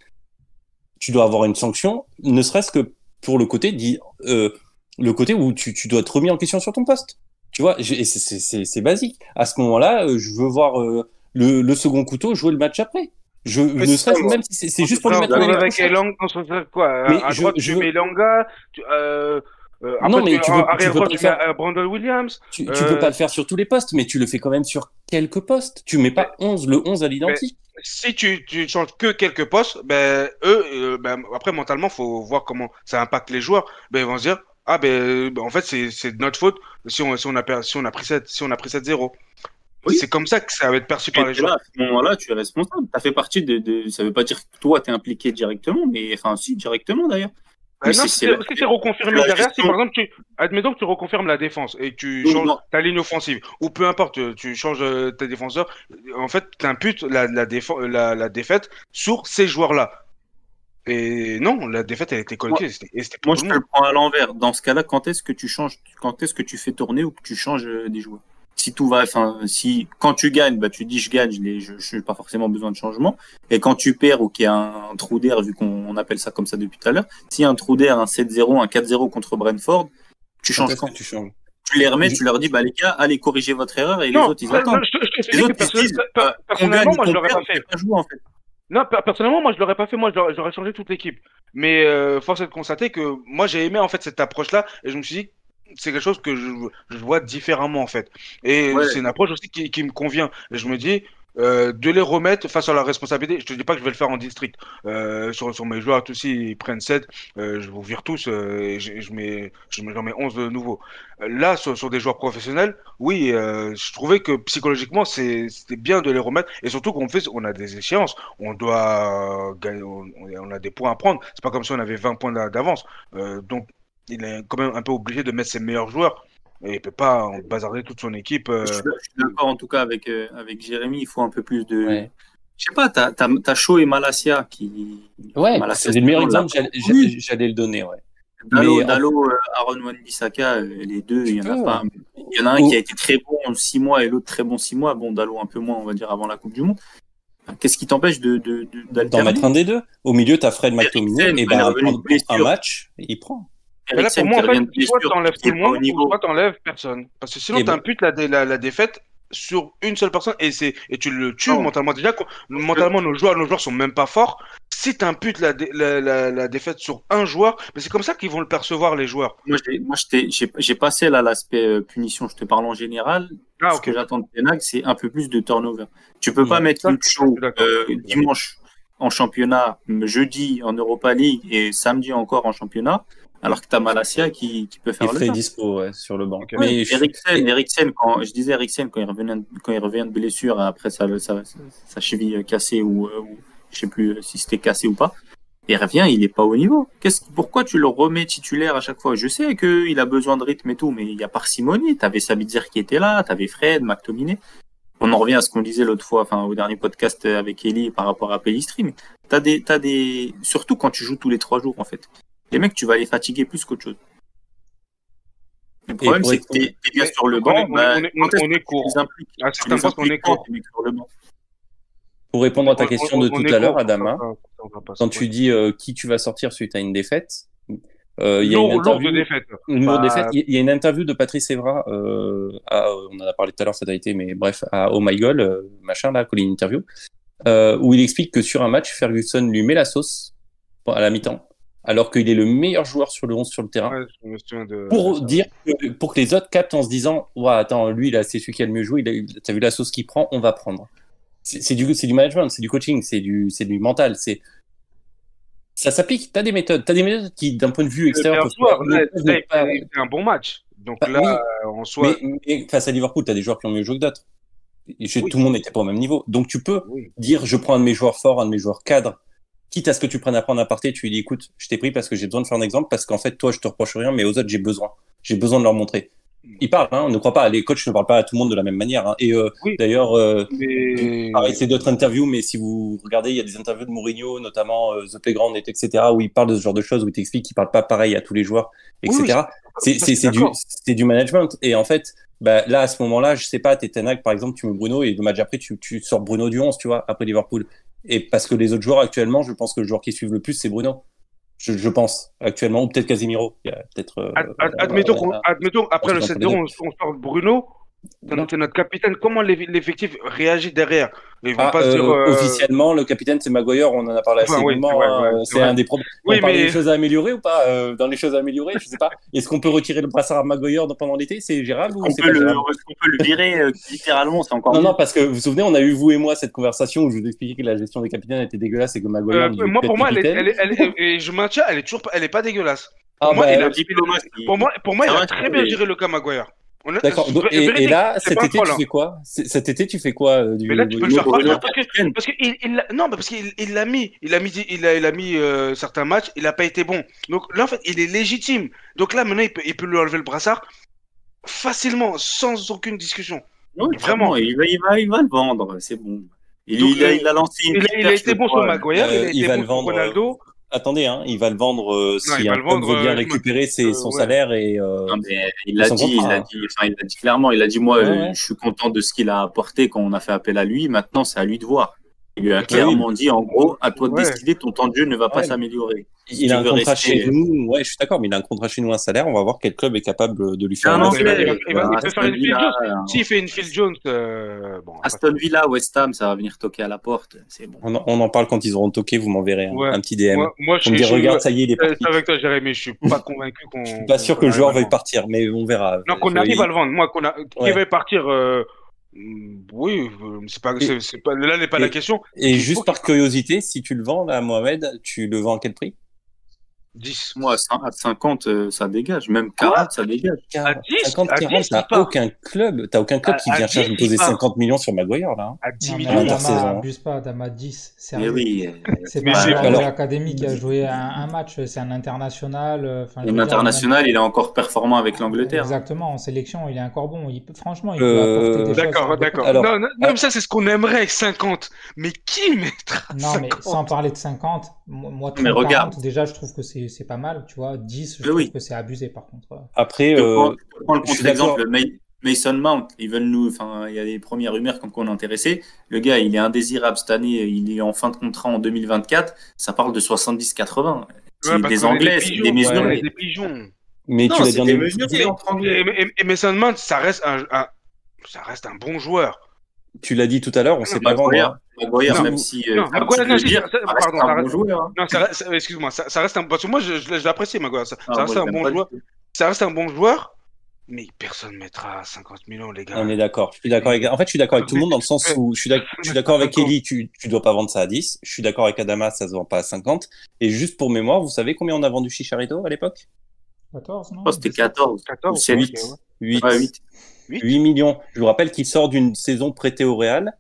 Speaker 2: Tu dois avoir une sanction, ne serait-ce que pour le côté dit, euh, le côté où tu, tu, dois être remis en question sur ton poste. Tu vois, c'est basique. À ce moment-là, euh, je veux voir euh, le, le, second couteau jouer le match après. Je ne serait-ce même si c'est juste pour lui mettre en
Speaker 4: avec quoi Mais à je, droite, je tu mets Langa, tu, euh,
Speaker 2: euh, non, mais tu, veux, tu peux pas
Speaker 4: le faire. Brandon Williams.
Speaker 2: Tu, tu peux pas le faire sur tous les postes, mais tu le fais quand même sur quelques postes. Tu mets pas 11, le 11 à l'identique.
Speaker 4: Si tu, tu changes que quelques postes, ben, eux, euh, ben, après, mentalement, faut voir comment ça impacte les joueurs. Ben, ils vont se dire, ah, ben, ben en fait, c'est de notre faute si on, si on, a, si on a pris 7, si on a pris 7-0. Oui. C'est comme ça que ça va être perçu par les joueurs.
Speaker 3: à ce moment-là, tu es responsable. Tu as fait partie de, de. Ça veut pas dire que toi, tu es impliqué directement, mais enfin, si, directement d'ailleurs.
Speaker 4: Bah non, si c'est reconfirmé derrière, si par exemple, tu, admettons que tu reconfirmes la défense et tu changes ta ligne offensive, ou peu importe, tu changes euh, tes défenseurs, en fait, tu imputes la, la, la, la, défaite sur ces joueurs-là. Et non, la défaite, elle a été collectée.
Speaker 3: Moi, je te le prends à l'envers. Dans ce cas-là, quand est-ce que tu changes, quand est-ce que tu fais tourner ou que tu changes euh, des joueurs? Si tout va, enfin, si quand tu gagnes, bah tu dis je gagne, je n'ai pas forcément besoin de changement. Et quand tu perds ou qu'il y a un, trou d'air, vu qu'on appelle ça comme ça depuis tout à l'heure, s'il y a un trou d'air, un 7-0, un 4-0 contre Brentford, tu changes quand, tu changes? Tu les remets, tu leur dis, bah les gars, allez corriger votre erreur et les autres ils attendent. les autres ils disent,
Speaker 4: bah, personnellement, moi je l'aurais pas fait. Non, personnellement, moi je l'aurais pas fait. Moi, j'aurais changé toute l'équipe. Mais euh, force est de constater que moi j'ai aimé en fait cette approche-là et je me suis dit c'est quelque chose que je, je, vois différemment en fait. Et c'est une approche aussi qui, qui me convient. Et je me dis, euh, de les remettre face à la responsabilité. Je te dis pas que je vais le faire en district. Euh, sur, mes joueurs, tous ils prennent 7, euh, je vous vire tous et je, mets, je mets 11 de nouveau. Là, sur, des joueurs professionnels, oui, je trouvais que psychologiquement, c'était bien de les remettre et surtout qu'on fait, on a des échéances. On doit gagner, on, on, a des points à prendre. C'est pas comme si on avait 20 points d'avance. donc, il est quand même un peu obligé de mettre ses meilleurs joueurs. Et il peut pas bazarder toute son équipe.
Speaker 3: Je suis d'accord en tout cas avec, avec Jérémy, il faut un peu plus de. Je sais pas, t'as as, Shaw et Malasia qui.
Speaker 2: Ouais, c'est le meilleur exemple, j'allais le donner, ouais.
Speaker 3: Dalo, Dalo Aaron Wan-Bissaka, les deux, il y en a pas. Il y en a un qui a été très bon en six mois et l'autre très bon six mois. Bon, Dalo un peu moins, on va dire, avant la Coupe du Monde. Qu'est-ce qui t'empêche de, de,
Speaker 2: d'en mettre un des deux? Au milieu, tu as Fred McTominay, et ben, un match, il prend.
Speaker 4: Mais là, pour moi, en fait, soit t'enlèves tout le monde, soit t'enlèves personne. Parce que sinon, t'imputes la, la, la défaite sur une seule personne et c'est et tu le tues mentalement. Déjà mentalement nos joueurs nos joueurs sont même pas forts. Si tu imputes la, la, la, défaite sur un joueur mais c'est comme ça qu'ils vont le percevoir les joueurs.
Speaker 3: Moi j'ai passé là l'aspect euh, punition. Je te parle en général. Ah, ce que j'attends de Penag c'est un peu plus de turnover. Tu peux pas mettre une show euh, dimanche en championnat jeudi en Europa League et samedi encore en championnat alors que tu as Malasia qui, qui, peut faire
Speaker 2: il le dispo sur le banc.
Speaker 3: Mais Eriksen, quand, je disais Eriksen, quand il revient, quand il revient de blessure après sa, sa, sa cheville cassée ou, euh, ou je sais plus si c'était cassé ou pas, il revient, il n'est pas au niveau. Qu'est-ce, pourquoi tu le remets titulaire à chaque fois? Je sais qu'il a besoin de rythme et tout, mais il y a parcimonie. Tu avais Sabitzer qui était là, tu avais Fred, McTominay. On en revient à ce qu'on disait l'autre fois, enfin au dernier podcast avec Ellie par rapport à Pellistri, mais t'as des, t'as des, surtout quand tu joues tous les trois jours en fait les mecs, tu vas les fatiguer plus qu'autre chose. Le problème, c'est que tu es, bien sur le banc. On, bah, est,
Speaker 4: on, est court. À certains postes, on est court.
Speaker 2: Pour répondre à ta question de tout à l'heure, Adama, quand tu dis euh, qui tu vas sortir suite à une défaite,
Speaker 4: euh, il y a une interview, de défaite.
Speaker 2: Une bah... défaite. Il y a une interview de Patrice Evra, euh, à, on en a parlé tout à l'heure, ça a été, mais bref, à Oh My God, euh, machin, là, une interview, euh, où il explique que sur un match, Ferguson lui met la sauce à la mi-temps alors qu'il est le meilleur joueur sur le 11 sur le terrain. Pour dire pour que les autres captent en se disant ouais, attends, lui là, c'est celui qui a le mieux joué, tu as vu la sauce qu'il prend, on va prendre. C'est du, du management, c'est du coaching, c'est du, du mental, c'est ça s'applique. Tu as des méthodes, tu as des méthodes qui, d'un point de vue extérieur,
Speaker 4: c'est un bon match. Donc bah là, en soi.
Speaker 2: Mais, face à Liverpool, tu as des joueurs qui ont mieux joué que d'autres. Tout le monde n'était pas au même niveau. Donc tu peux dire je prends un de mes joueurs forts, un de mes joueurs cadres, quitte à ce que tu prennes à prendre à parté, tu lui dis écoute, je t'ai pris parce que j'ai besoin de faire un exemple, parce qu'en fait, toi, je te reproche rien, mais aux autres, j'ai besoin. J'ai besoin de leur montrer. Ils parlent, hein, on ne croit pas. Les coachs ne parlent pas à tout le monde de la même manière. Hein. Et euh, d'ailleurs, euh, c'est d'autres interviews, mais si vous regardez, il y a des interviews de Mourinho, notamment euh, The Playground, etc., où il parle de ce genre de choses, où il t'explique qu'il parle pas pareil à tous les joueurs, etc. c'est du, du management. Et en fait, bah, là, à ce moment-là, je sais pas, t'es Tenag, par exemple, tu mets Bruno, et le match après, tu, tu sors Bruno du 11, tu vois, après Liverpool. Et parce que les autres joueurs actuellement, je pense que le joueur qui suit le plus, c'est Bruno. Je, je, pense actuellement, ou peut-être Casimiro. peut-être.
Speaker 4: Euh, admettons, admettons, après le 7-0, on, on sort Bruno. C'est notre capitaine. Comment l'effectif réagit derrière?
Speaker 2: Ah, euh, euh, Officiellement, le capitaine, c'est Maguire. On en a parlé assez enfin, c'est un des problèmes. Oui, on parle des choses à améliorer ou pas euh, Dans les choses à améliorer, je sais pas. Est-ce qu'on peut retirer le brassard à Maguire pendant l'été? C'est gérable ou
Speaker 3: c'est pas le, On peut le virer littéralement C'est encore.
Speaker 2: Non, non, parce que vous vous souvenez, on a eu vous et moi cette conversation où je vous expliquais que la gestion des capitaines était dégueulasse et que Maguire.
Speaker 4: moi, pour moi, elle est, je maintiens, elle est toujours, elle est pas dégueulasse. Pour, ah, moi, bah, il a, pour moi, pour moi, il a très bien géré le cas Maguire.
Speaker 2: D'accord. Et, là, cet été, tu fais quoi? Cet été, tu fais quoi
Speaker 4: du, Mais là, tu peux le faire partir parce que, parce que il, il, non, parce qu'il il l'a mis, il a mis, il a, il a mis euh, certains matchs, il a pas été bon. Donc là, en fait, il est légitime. Donc là, maintenant, il peut, il peut lui enlever le brassard facilement, sans aucune discussion.
Speaker 3: Oui, vraiment. Il va, il va, il va le vendre. C'est bon. Il, Donc, il, a, il, a, lancé.
Speaker 4: il, a, été bon sur Maguire, euh, il a été bon sur Ronaldo
Speaker 2: attendez, hein, il va le vendre euh, si un club veut bien euh, récupérer ses, euh, son salaire et. Euh,
Speaker 3: non, mais il l'a dit, il l'a dit, enfin, il l'a dit clairement. Il a dit moi, je suis content de ce qu'il a apporté quand on a fait appel à lui. Maintenant, c'est à lui de voir. Il lui a clairement dit, en gros, à toi de décider, ton temps de jeu ne va pas s'améliorer.
Speaker 2: il a un contrat chez nous, ouais, je suis d'accord, mais il a un contrat chez nous, un salaire, on va voir quel club est capable de lui faire un
Speaker 4: il, peut faire une Phil Jones. S'il fait une Phil Jones, euh,
Speaker 3: bon, Aston Villa, West Ham, ça va venir toquer à la porte, c'est bon.
Speaker 2: On, en parle quand ils auront toqué, vous m'enverrez un, petit DM. Moi, je me regarde, ça y est, il est parti.
Speaker 4: avec toi, Jérémy, je suis pas convaincu qu'on. Je
Speaker 2: suis pas sûr que le joueur veuille partir, mais on verra.
Speaker 4: Non, qu'on arrive à le vendre. Moi, qu'on a, qu'il veuille partir, euh, oui, euh, c'est pas, c'est, pas, là n'est pas la question.
Speaker 2: Et juste par curiosité, si tu le vends là, Mohamed, tu le vends à quel prix?
Speaker 4: 10.
Speaker 3: Moi, à 50, euh, ça dégage. Même 40, ça dégage.
Speaker 4: À 10,
Speaker 2: 50,
Speaker 4: à
Speaker 2: 40,
Speaker 4: 10,
Speaker 2: t'as aucun club, t'as aucun club
Speaker 4: À-
Speaker 2: qui
Speaker 4: à
Speaker 2: vient
Speaker 4: 10,
Speaker 2: chercher, poser
Speaker 4: pas.
Speaker 2: 50 millions sur Maguire, là. hein.
Speaker 4: À 10
Speaker 1: Non,
Speaker 4: millions.
Speaker 2: Intersaison.
Speaker 1: abuse pas, Adama 10,
Speaker 3: Mais
Speaker 1: sérieux.
Speaker 3: oui, euh,
Speaker 1: C'est pas un
Speaker 2: alors-
Speaker 1: de l'académie qui a joué un, un match, c'est un international. euh,
Speaker 3: un
Speaker 1: dire,
Speaker 3: international, il est encore performant avec l'Angleterre.
Speaker 1: Exactement, en sélection, il est encore bon. Il peut- franchement, il peut
Speaker 2: Euh,
Speaker 1: apporter des choses.
Speaker 4: D'accord, d'accord.
Speaker 1: de-
Speaker 2: Alors-
Speaker 4: non, non, non,
Speaker 2: Ah.
Speaker 4: mais ça, c'est ce qu'on aimerait avec 50. Mais qui mettra
Speaker 1: Non, mais
Speaker 4: 50
Speaker 1: sans parler de 50, mo- moi, 30,
Speaker 3: Mais regarde.
Speaker 1: 40, déjà, je trouve que c'est c'est pas mal, tu vois. 10, je
Speaker 3: Mais
Speaker 1: trouve
Speaker 3: oui.
Speaker 1: que c'est abusé, par contre.
Speaker 2: Après,
Speaker 3: Je
Speaker 2: euh,
Speaker 3: prends, je te prends le contre-exemple, Ma- Mason Mount, ils veulent nous, enfin, il y a des premières rumeurs comme quoi on est intéressé. Le gars, il est indésirable cette année, il est en fin de contrat en 2024. Ça parle de 70-80. C'est
Speaker 4: Ouais,
Speaker 3: des Anglais, c'est
Speaker 4: pigeons,
Speaker 3: des
Speaker 4: ouais, des pigeons.
Speaker 2: mais
Speaker 3: Non,
Speaker 2: tu l'as bien
Speaker 3: des.
Speaker 4: Et, et- et Mason Mount, ça reste un, un- ça reste un bon joueur.
Speaker 2: Tu l'as dit tout à l'heure, on sait pas vendre.
Speaker 3: Maguire,
Speaker 2: hein.
Speaker 3: Maguire,
Speaker 4: Non,
Speaker 3: même si
Speaker 4: non,
Speaker 3: c'est un
Speaker 4: Maguire,
Speaker 3: petit
Speaker 4: non,
Speaker 3: peu
Speaker 4: si,
Speaker 3: dire,
Speaker 4: ça-
Speaker 3: ça
Speaker 4: pardon,
Speaker 3: reste
Speaker 4: ça
Speaker 3: un bon
Speaker 4: reste-
Speaker 3: joueur.
Speaker 4: Non, ça reste- ça- excuse-moi, ça, ça reste un. Parce que moi, je, je, je l'apprécie, Maguire. Ça,
Speaker 3: Ah,
Speaker 4: ça reste
Speaker 3: moi,
Speaker 4: un bon joueur. Ça reste un bon joueur, mais personne mettra 50 millions, les gars.
Speaker 2: On est d'accord. Je suis d'accord avec. En fait, je suis d'accord avec tout le monde dans le sens où je suis d'accord avec. Ellie. Tu, tu dois pas vendre ça à 10. Je suis d'accord avec Adama, ça se vend pas à 50. Et juste pour mémoire, vous savez combien on a vendu Chicharito à l'époque?
Speaker 1: 14, non?
Speaker 3: Je pense que c'était 14.
Speaker 4: 14,
Speaker 3: Ou c'est
Speaker 4: ok,
Speaker 3: 8.
Speaker 4: ouais.
Speaker 2: 8.
Speaker 3: Ouais, 8.
Speaker 2: 8 millions. Je vous rappelle qu'il sort d'une saison prêtée au Real,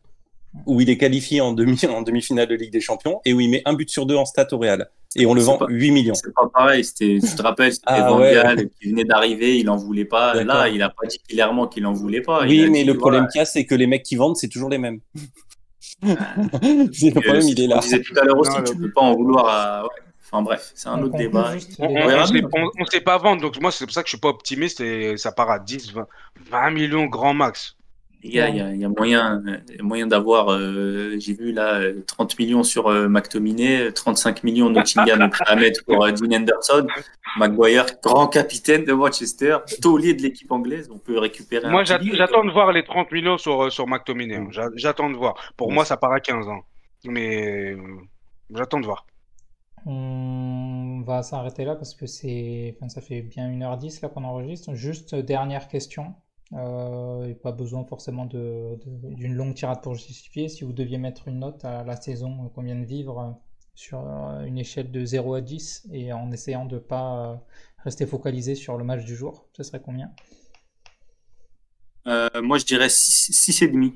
Speaker 2: où il est qualifié en demi en demi-finale de Ligue des Champions et où il met un but sur deux en stats au Real. Et on le vend
Speaker 3: pas-
Speaker 2: 8 millions.
Speaker 3: C'est pas pareil. C'était, je te rappelle, c'était
Speaker 2: Ah, ouais.
Speaker 3: Qui venait d'arriver, il en voulait pas.
Speaker 2: D'accord.
Speaker 3: Là, il a pas dit clairement qu'il en voulait pas. Il
Speaker 2: Oui, mais
Speaker 3: dit,
Speaker 2: le problème
Speaker 3: voilà.
Speaker 2: qu'il y a, c'est que les mecs qui vendent, c'est toujours les mêmes. c'est le problème, il est là.
Speaker 3: disait tout à l'heure aussi,
Speaker 4: Non,
Speaker 3: tu peux pas en vouloir à. ouais. Enfin bref, c'est un
Speaker 1: On
Speaker 3: autre débat.
Speaker 1: juste
Speaker 4: On,
Speaker 3: bien.
Speaker 4: sait, pas vendre, donc moi c'est pour ça que je suis pas optimiste et ça part à 10, 20, 20 millions grand max.
Speaker 3: Il y a, il y a moyen, euh, il y a moyen d'avoir, euh, j'ai vu là, euh, 30 millions sur euh, McTominay, 35 millions Nottingham est prêt à mettre pour euh, Dean Henderson, Maguire, grand capitaine de Manchester, taulier de l'équipe anglaise, on peut récupérer un
Speaker 4: Moi j'attends de voir les 30 millions sur, euh, sur McTominay. hein. J'a- J'attends de voir. Pour
Speaker 2: Ouais.
Speaker 4: moi ça part à 15 ans. Mais euh, j'attends de voir.
Speaker 1: On va s'arrêter là parce que c'est, ça fait bien 1h10 là qu'on enregistre. Juste dernière question. Euh, et pas besoin forcément d'une longue tirade pour justifier. Si vous deviez mettre une note à la saison euh, qu'on vient de vivre euh, sur euh, une échelle de 0 à 10 et en essayant de pas euh, rester focalisé sur le match du jour, ce serait combien?
Speaker 3: Moi, je dirais 6 et demi.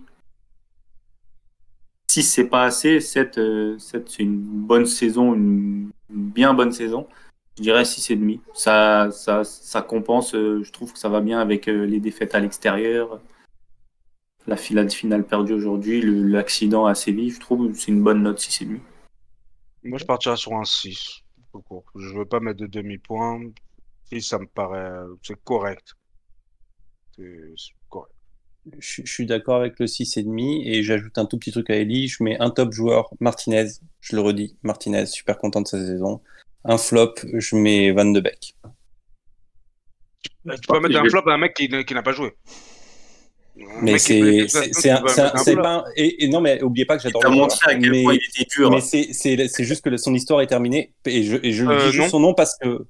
Speaker 3: 6, c'est pas assez. 7, c'est une bonne saison, une, bien bonne saison. Je dirais 6 et demi. Ça, ça, ça compense. euh, je trouve que ça va bien avec euh, les défaites à l'extérieur. La finale, finale perdue aujourd'hui, l'accident à Séville, je trouve que c'est une bonne note 6 et demi.
Speaker 4: Moi je partirais sur un 6. tout court. Je veux pas mettre de demi-point. 6 ça me paraît c'est correct. C'est correct.
Speaker 2: Je, je suis d'accord avec le 6,5 et j'ajoute un tout petit truc à Ellie. Je mets un top joueur, Martinez. Je le redis, Martinez, super content de sa saison. Un flop, je mets Van de Beek.
Speaker 4: Tu peux mettre un flop à un mec qui, n'a pas joué.
Speaker 2: Mais c'est pas et, et non mais oubliez pas que j'adore Mais, mais c'est juste que son histoire est terminée et je et je
Speaker 4: Euh,
Speaker 2: dis son nom parce que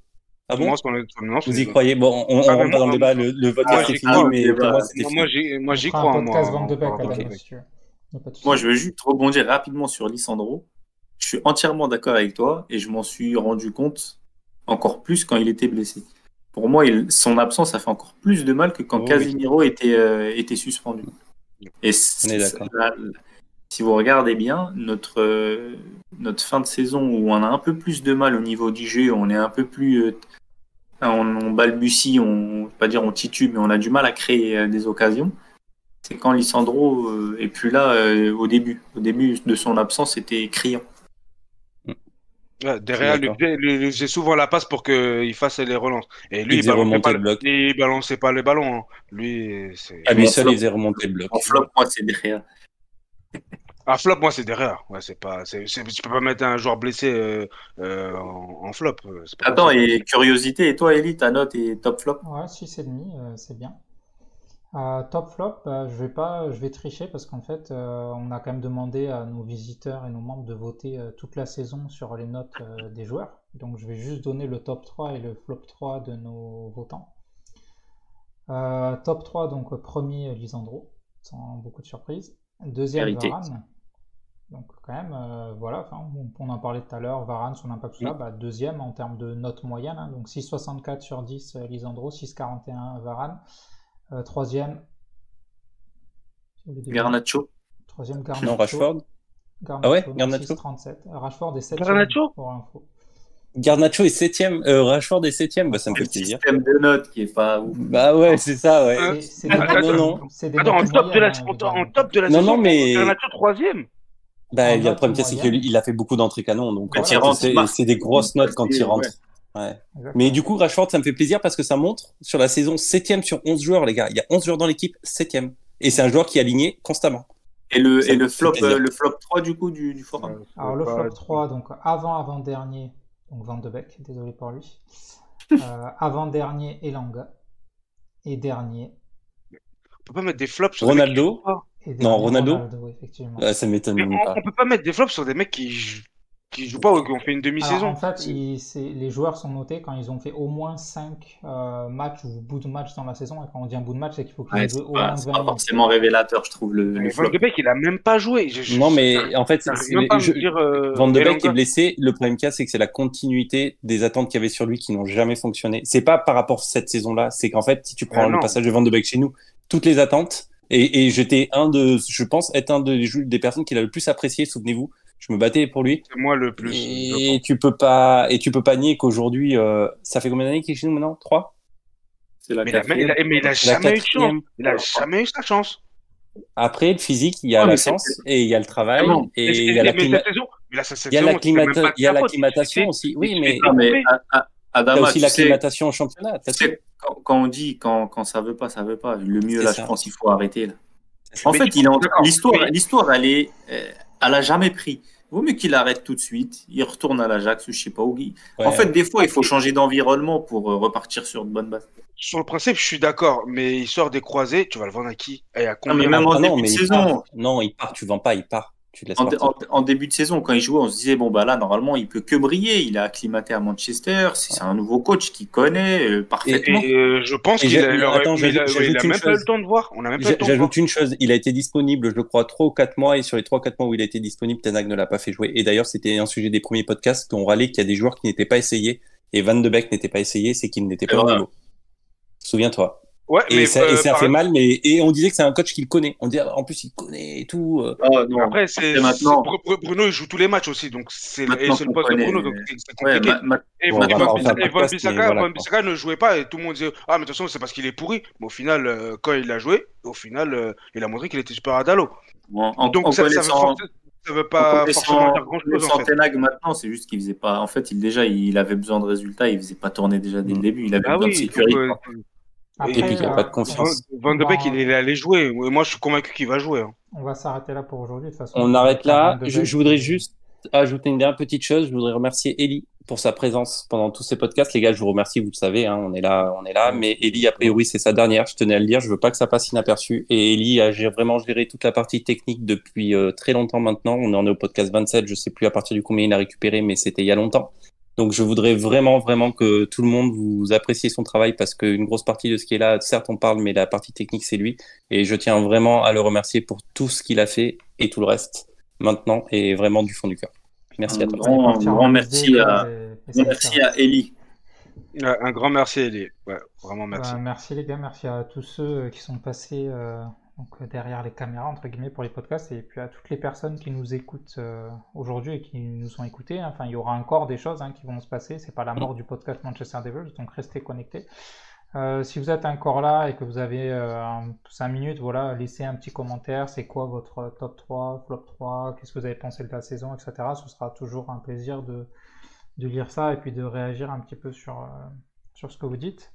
Speaker 2: ah bon
Speaker 4: Moi, son- son- non,
Speaker 2: vous y croyez bon on, on
Speaker 4: Ah,
Speaker 2: rentre dans le débat le, c'est
Speaker 4: j'y
Speaker 2: fini
Speaker 3: crois,
Speaker 2: mais pour moi c'était
Speaker 4: Moi,
Speaker 2: fini.
Speaker 4: moi, j'y crois.
Speaker 1: un
Speaker 4: moi,
Speaker 1: podcast si tu a
Speaker 3: je veux juste rebondir rapidement sur Lissandro. Je suis entièrement d'accord avec toi et je m'en suis rendu compte encore plus quand il était blessé. Pour moi, il- son absence, ça fait encore plus de mal que quand
Speaker 2: Oh oui.
Speaker 3: Casemiro était, euh, était suspendu. Et
Speaker 2: est
Speaker 3: là, si vous regardez bien, notre, euh, notre fin de saison où on a un peu plus de mal au niveau du jeu, on est un peu plus. euh, on, on balbutie, on, pas dire on titube, mais on a du mal à créer euh, des occasions. C'est quand Lissandro euh, est plus là euh, au début. Au début de son absence, c'était criant.
Speaker 4: Ouais, derrière, j'ai souvent la passe pour qu'il fasse les relances. Et lui,
Speaker 2: Il
Speaker 4: il
Speaker 2: faisait
Speaker 4: balançait
Speaker 2: remonter
Speaker 4: pas,
Speaker 2: le bloc.
Speaker 4: il balançait pas les ballons. hein. Lui, c'est.
Speaker 2: À lui
Speaker 3: Mon
Speaker 2: seul il faisait remonter le bloc.
Speaker 3: En flop, moi, c'est derrière.
Speaker 4: Un flop, moi, c'est derrière. Ouais, c'est pas. c'est- c'est- tu peux pas mettre un joueur blessé euh, euh, en, en flop. c'est pas
Speaker 3: Attends,
Speaker 4: possible.
Speaker 3: et curiosité, et toi, Ellie, ta note est top flop?
Speaker 1: Ouais, 6,5, euh, c'est bien. Euh, top flop, euh, je vais pas, je vais tricher parce qu'en fait, euh, on a quand même demandé à nos visiteurs et nos membres de voter euh, toute la saison sur les notes euh, des joueurs. Donc, je vais juste donner le top 3 et le flop 3 de nos votants. Euh, top 3, donc premier, Lisandro, sans beaucoup de surprise. Deuxième,
Speaker 3: Vérité.
Speaker 1: Varane. Donc quand même, euh, voilà, on, en parlait tout à l'heure, Varane, son impact, tout ça, bah, deuxième en termes de note moyenne, hein. donc 6,64 sur 10 euh, Lisandro, 6,41 Varane. Euh, troisième.
Speaker 3: Garnacho.
Speaker 1: Troisième Garnacho.
Speaker 2: Non, Rashford.
Speaker 1: Garnacho, ah ouais, Garnacho. 6,37. Rashford est septième
Speaker 4: Garnacho
Speaker 1: pour info.
Speaker 2: Garnacho est septième, euh, Rashford est septième, bah, ça me fait plaisir.
Speaker 3: système de notes qui est pas ouf.
Speaker 2: Bah ouais, c'est ça, ouais.
Speaker 1: C'est non, non.
Speaker 4: Attends, en top, de la, hein, en top de la
Speaker 2: non, saison, non, mais...
Speaker 4: Garnacho troisième.
Speaker 2: Bah, il y a le problème, c'est qu'il a fait beaucoup d'entrées canon, donc c'est des grosses notes quand il rentre. Ouais. Mais du coup, Rashford, ça me fait plaisir parce que ça montre sur la saison 7 sur 11 joueurs, les gars. Il y a 11 joueurs dans l'équipe, 7 Et c'est un joueur qui est aligné constamment.
Speaker 3: Et le, et le, flop, euh, le flop 3 du coup du, du forum
Speaker 1: Alors le flop 3, donc avant-avant-dernier, donc Van de Beek, désolé pour lui. euh, avant-dernier, Elanga. Et dernier.
Speaker 4: On peut pas mettre des flops
Speaker 2: sur Ronaldo. Non, Ronaldo.
Speaker 1: effectivement.
Speaker 2: Ah, ça m'étonne
Speaker 4: pas. On peut pas mettre des flops sur des mecs qui qui jouent pas ou qui ont fait une demi-saison.
Speaker 1: En fait, les joueurs sont notés quand ils ont fait au moins 5 euh, matchs ou bout de match dans la saison. Et quand on dit un bout de match, c'est qu'il faut qu'ils jouent au moins 20
Speaker 3: C'est pas forcément révélateur, je trouve. Le, le
Speaker 4: Van de Beek, il a même pas joué.
Speaker 2: non, mais en fait, je... Van de Beek est blessé. Le problème qu'il y a, c'est que c'est la continuité des attentes qu'il y avait sur lui qui n'ont jamais fonctionné. C'est pas par rapport à cette saison-là. C'est qu'en fait, si tu prends le passage de Van de Beek chez nous, toutes les attentes. Et, et j'étais un de, je pense, être un de, des personnes qu'il a le plus apprécié, souvenez-vous je me battais pour lui.
Speaker 4: C'est moi le plus.
Speaker 2: Et tu peux pas et tu peux pas nier qu'aujourd'hui, euh, ça fait combien d'années qu'il est chez nous maintenant? Trois?
Speaker 4: C'est la mais, il a, mais il a jamais eu de chance. Il a jamais eu sa chance.
Speaker 2: Après, le physique, il y a la chance et il y a le travail et il y a la Il y a l'acclimatation aussi. Oui, mais. Y a aussi l'acclimatation au championnat.
Speaker 3: Quand on dit quand, quand ça veut pas, ça veut pas. Le mieux là, je pense qu'il faut arrêter. Là. En fait, l'histoire, l'histoire, elle est, euh, elle a jamais pris vaut mieux qu'il arrête tout de suite. Il retourne à l'Ajax ou je sais pas où. En fait, des fois, il faut changer d'environnement pour euh, repartir sur de bonnes bases.
Speaker 4: Sur le principe, je suis d'accord, mais il sort des croisés, tu vas le vendre à qui?
Speaker 3: Et à combien? non, même en début de saison.
Speaker 2: non, il part, tu vends pas, il part
Speaker 3: en, début de saison, quand il jouait, on se disait bon bah là normalement il peut que briller. Il a acclimaté à Manchester, c'est un nouveau coach qui connaît euh, parfaitement.
Speaker 4: Et, euh, je pense qu'il a, même pas eu le temps de voir.
Speaker 2: J'ajoute une chose, il a été disponible, je crois, 3 ou 4 mois et sur les 3 4 mois où il a été disponible, Tenag ne l'a pas fait jouer. Et d'ailleurs, c'était un sujet des premiers podcasts on râlait qu'il y a des joueurs qui n'étaient pas essayés et Van de Beek n'était pas essayé, c'est qu'il n'était pas au niveau. Souviens-toi.
Speaker 4: Ouais,
Speaker 2: et,
Speaker 4: mais
Speaker 2: ça, et ça fait mal, mais et on disait que c'est un coach qu'il connaît. On dit en plus il connaît et tout. Euh.
Speaker 4: Ah, non. Après, c'est maintenant. Bruno, il joue tous les matchs aussi, donc c'est le poste de Bruno, donc c'est compliqué. Ouais, et Van Bissaka ne jouait pas et tout le monde disait ah mais de toute façon c'est parce qu'il est pourri. Mais au final, euh, quand il a joué, au final, euh, il a montré qu'il était super à Dalo.
Speaker 3: En, donc en ça, connaissant... ça, veut pas forcément dire grand chose. En fait. maintenant, c'est juste qu'il faisait pas. En fait, il déjà, il avait besoin de résultats. Il faisait pas tourner déjà dès le mm. début. Il avait ah besoin de sécurité
Speaker 2: et puis il n'y a pas de confiance.
Speaker 4: Van de Beek, il est allé jouer. Moi, je suis convaincu qu'il va jouer. Hein.
Speaker 1: On va s'arrêter là pour aujourd'hui. De façon,
Speaker 2: on arrête là. Je, voudrais juste ajouter une dernière petite chose. Je voudrais remercier Ellie pour sa présence pendant tous ces podcasts. Les gars, je vous remercie. Vous le savez, hein, on est là, on est là. Mais Ellie, a priori, c'est sa dernière. Je tenais à le dire. Je veux pas que ça passe inaperçu. Et Ellie a vraiment géré toute la partie technique depuis euh, très longtemps maintenant. On en est au podcast 27. Je sais plus à partir du combien il a récupéré, mais c'était il y a longtemps. Donc je voudrais vraiment, vraiment que tout le monde vous apprécie son travail parce qu'une grosse partie de ce qui est là, certes on parle, mais la partie technique c'est lui. Et je tiens vraiment à le remercier pour tout ce qu'il a fait et tout le reste maintenant et vraiment du fond du cœur. Merci
Speaker 3: un
Speaker 2: à toi.
Speaker 3: Grand, un grand merci à, merci à Ellie.
Speaker 4: Un grand merci Ellie. Ouais, vraiment merci.
Speaker 1: Bah, merci les gars, merci à tous ceux qui sont passés euh, donc euh, derrière les caméras entre guillemets pour les podcasts et puis à toutes les personnes qui nous écoutent euh, aujourd'hui et qui nous ont écoutés. Hein. Enfin, il y aura encore des choses hein, qui vont se passer. C'est pas la mort du podcast Manchester Devils, donc restez connectés. Euh, si vous êtes encore là et que vous avez 5 minutes, voilà, laissez un petit commentaire. C'est quoi votre top 3, flop 3 Qu'est-ce que vous avez pensé de la saison, etc. Ce sera toujours un plaisir de, de lire ça et puis de réagir un petit peu sur, sur ce que vous dites.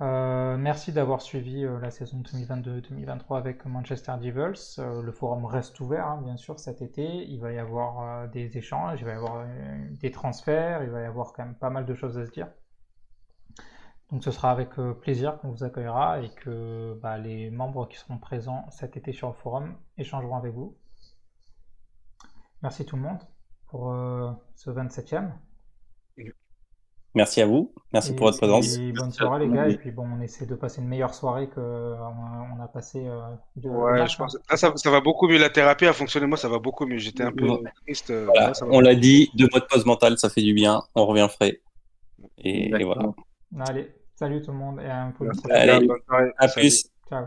Speaker 1: Euh, merci d'avoir suivi euh, la saison 2022-2023 avec Manchester Devils. Euh, le forum reste ouvert, hein, bien sûr, cet été. Il va y avoir des échanges, il va y avoir des transferts, il va y avoir quand même pas mal de choses à se dire. Donc ce sera avec plaisir qu'on vous accueillera et que bah, les membres qui seront présents cet été sur le forum échangeront avec vous. Merci tout le monde pour ce 27e.
Speaker 2: Merci à vous. Merci
Speaker 1: Et
Speaker 2: pour votre présence.
Speaker 1: bonne soirée, les gars. Et puis, bon, on essaie de passer une meilleure soirée qu'on a, on a passé. euh, de-
Speaker 4: Ouais,
Speaker 1: match,
Speaker 4: je pense. Là, ça, ça va beaucoup mieux. La thérapie a fonctionné. Moi, ça va beaucoup mieux. J'étais un peu triste. euh,
Speaker 2: Voilà,
Speaker 4: là,
Speaker 2: on l'a dit, deux mois de pause mentale, ça fait du bien. On revient frais. Et, et voilà.
Speaker 1: Allez, salut tout le monde et à un peu.
Speaker 2: Allez.
Speaker 4: Bonne soirée.
Speaker 2: À
Speaker 4: Salut.
Speaker 2: plus.
Speaker 1: Ciao.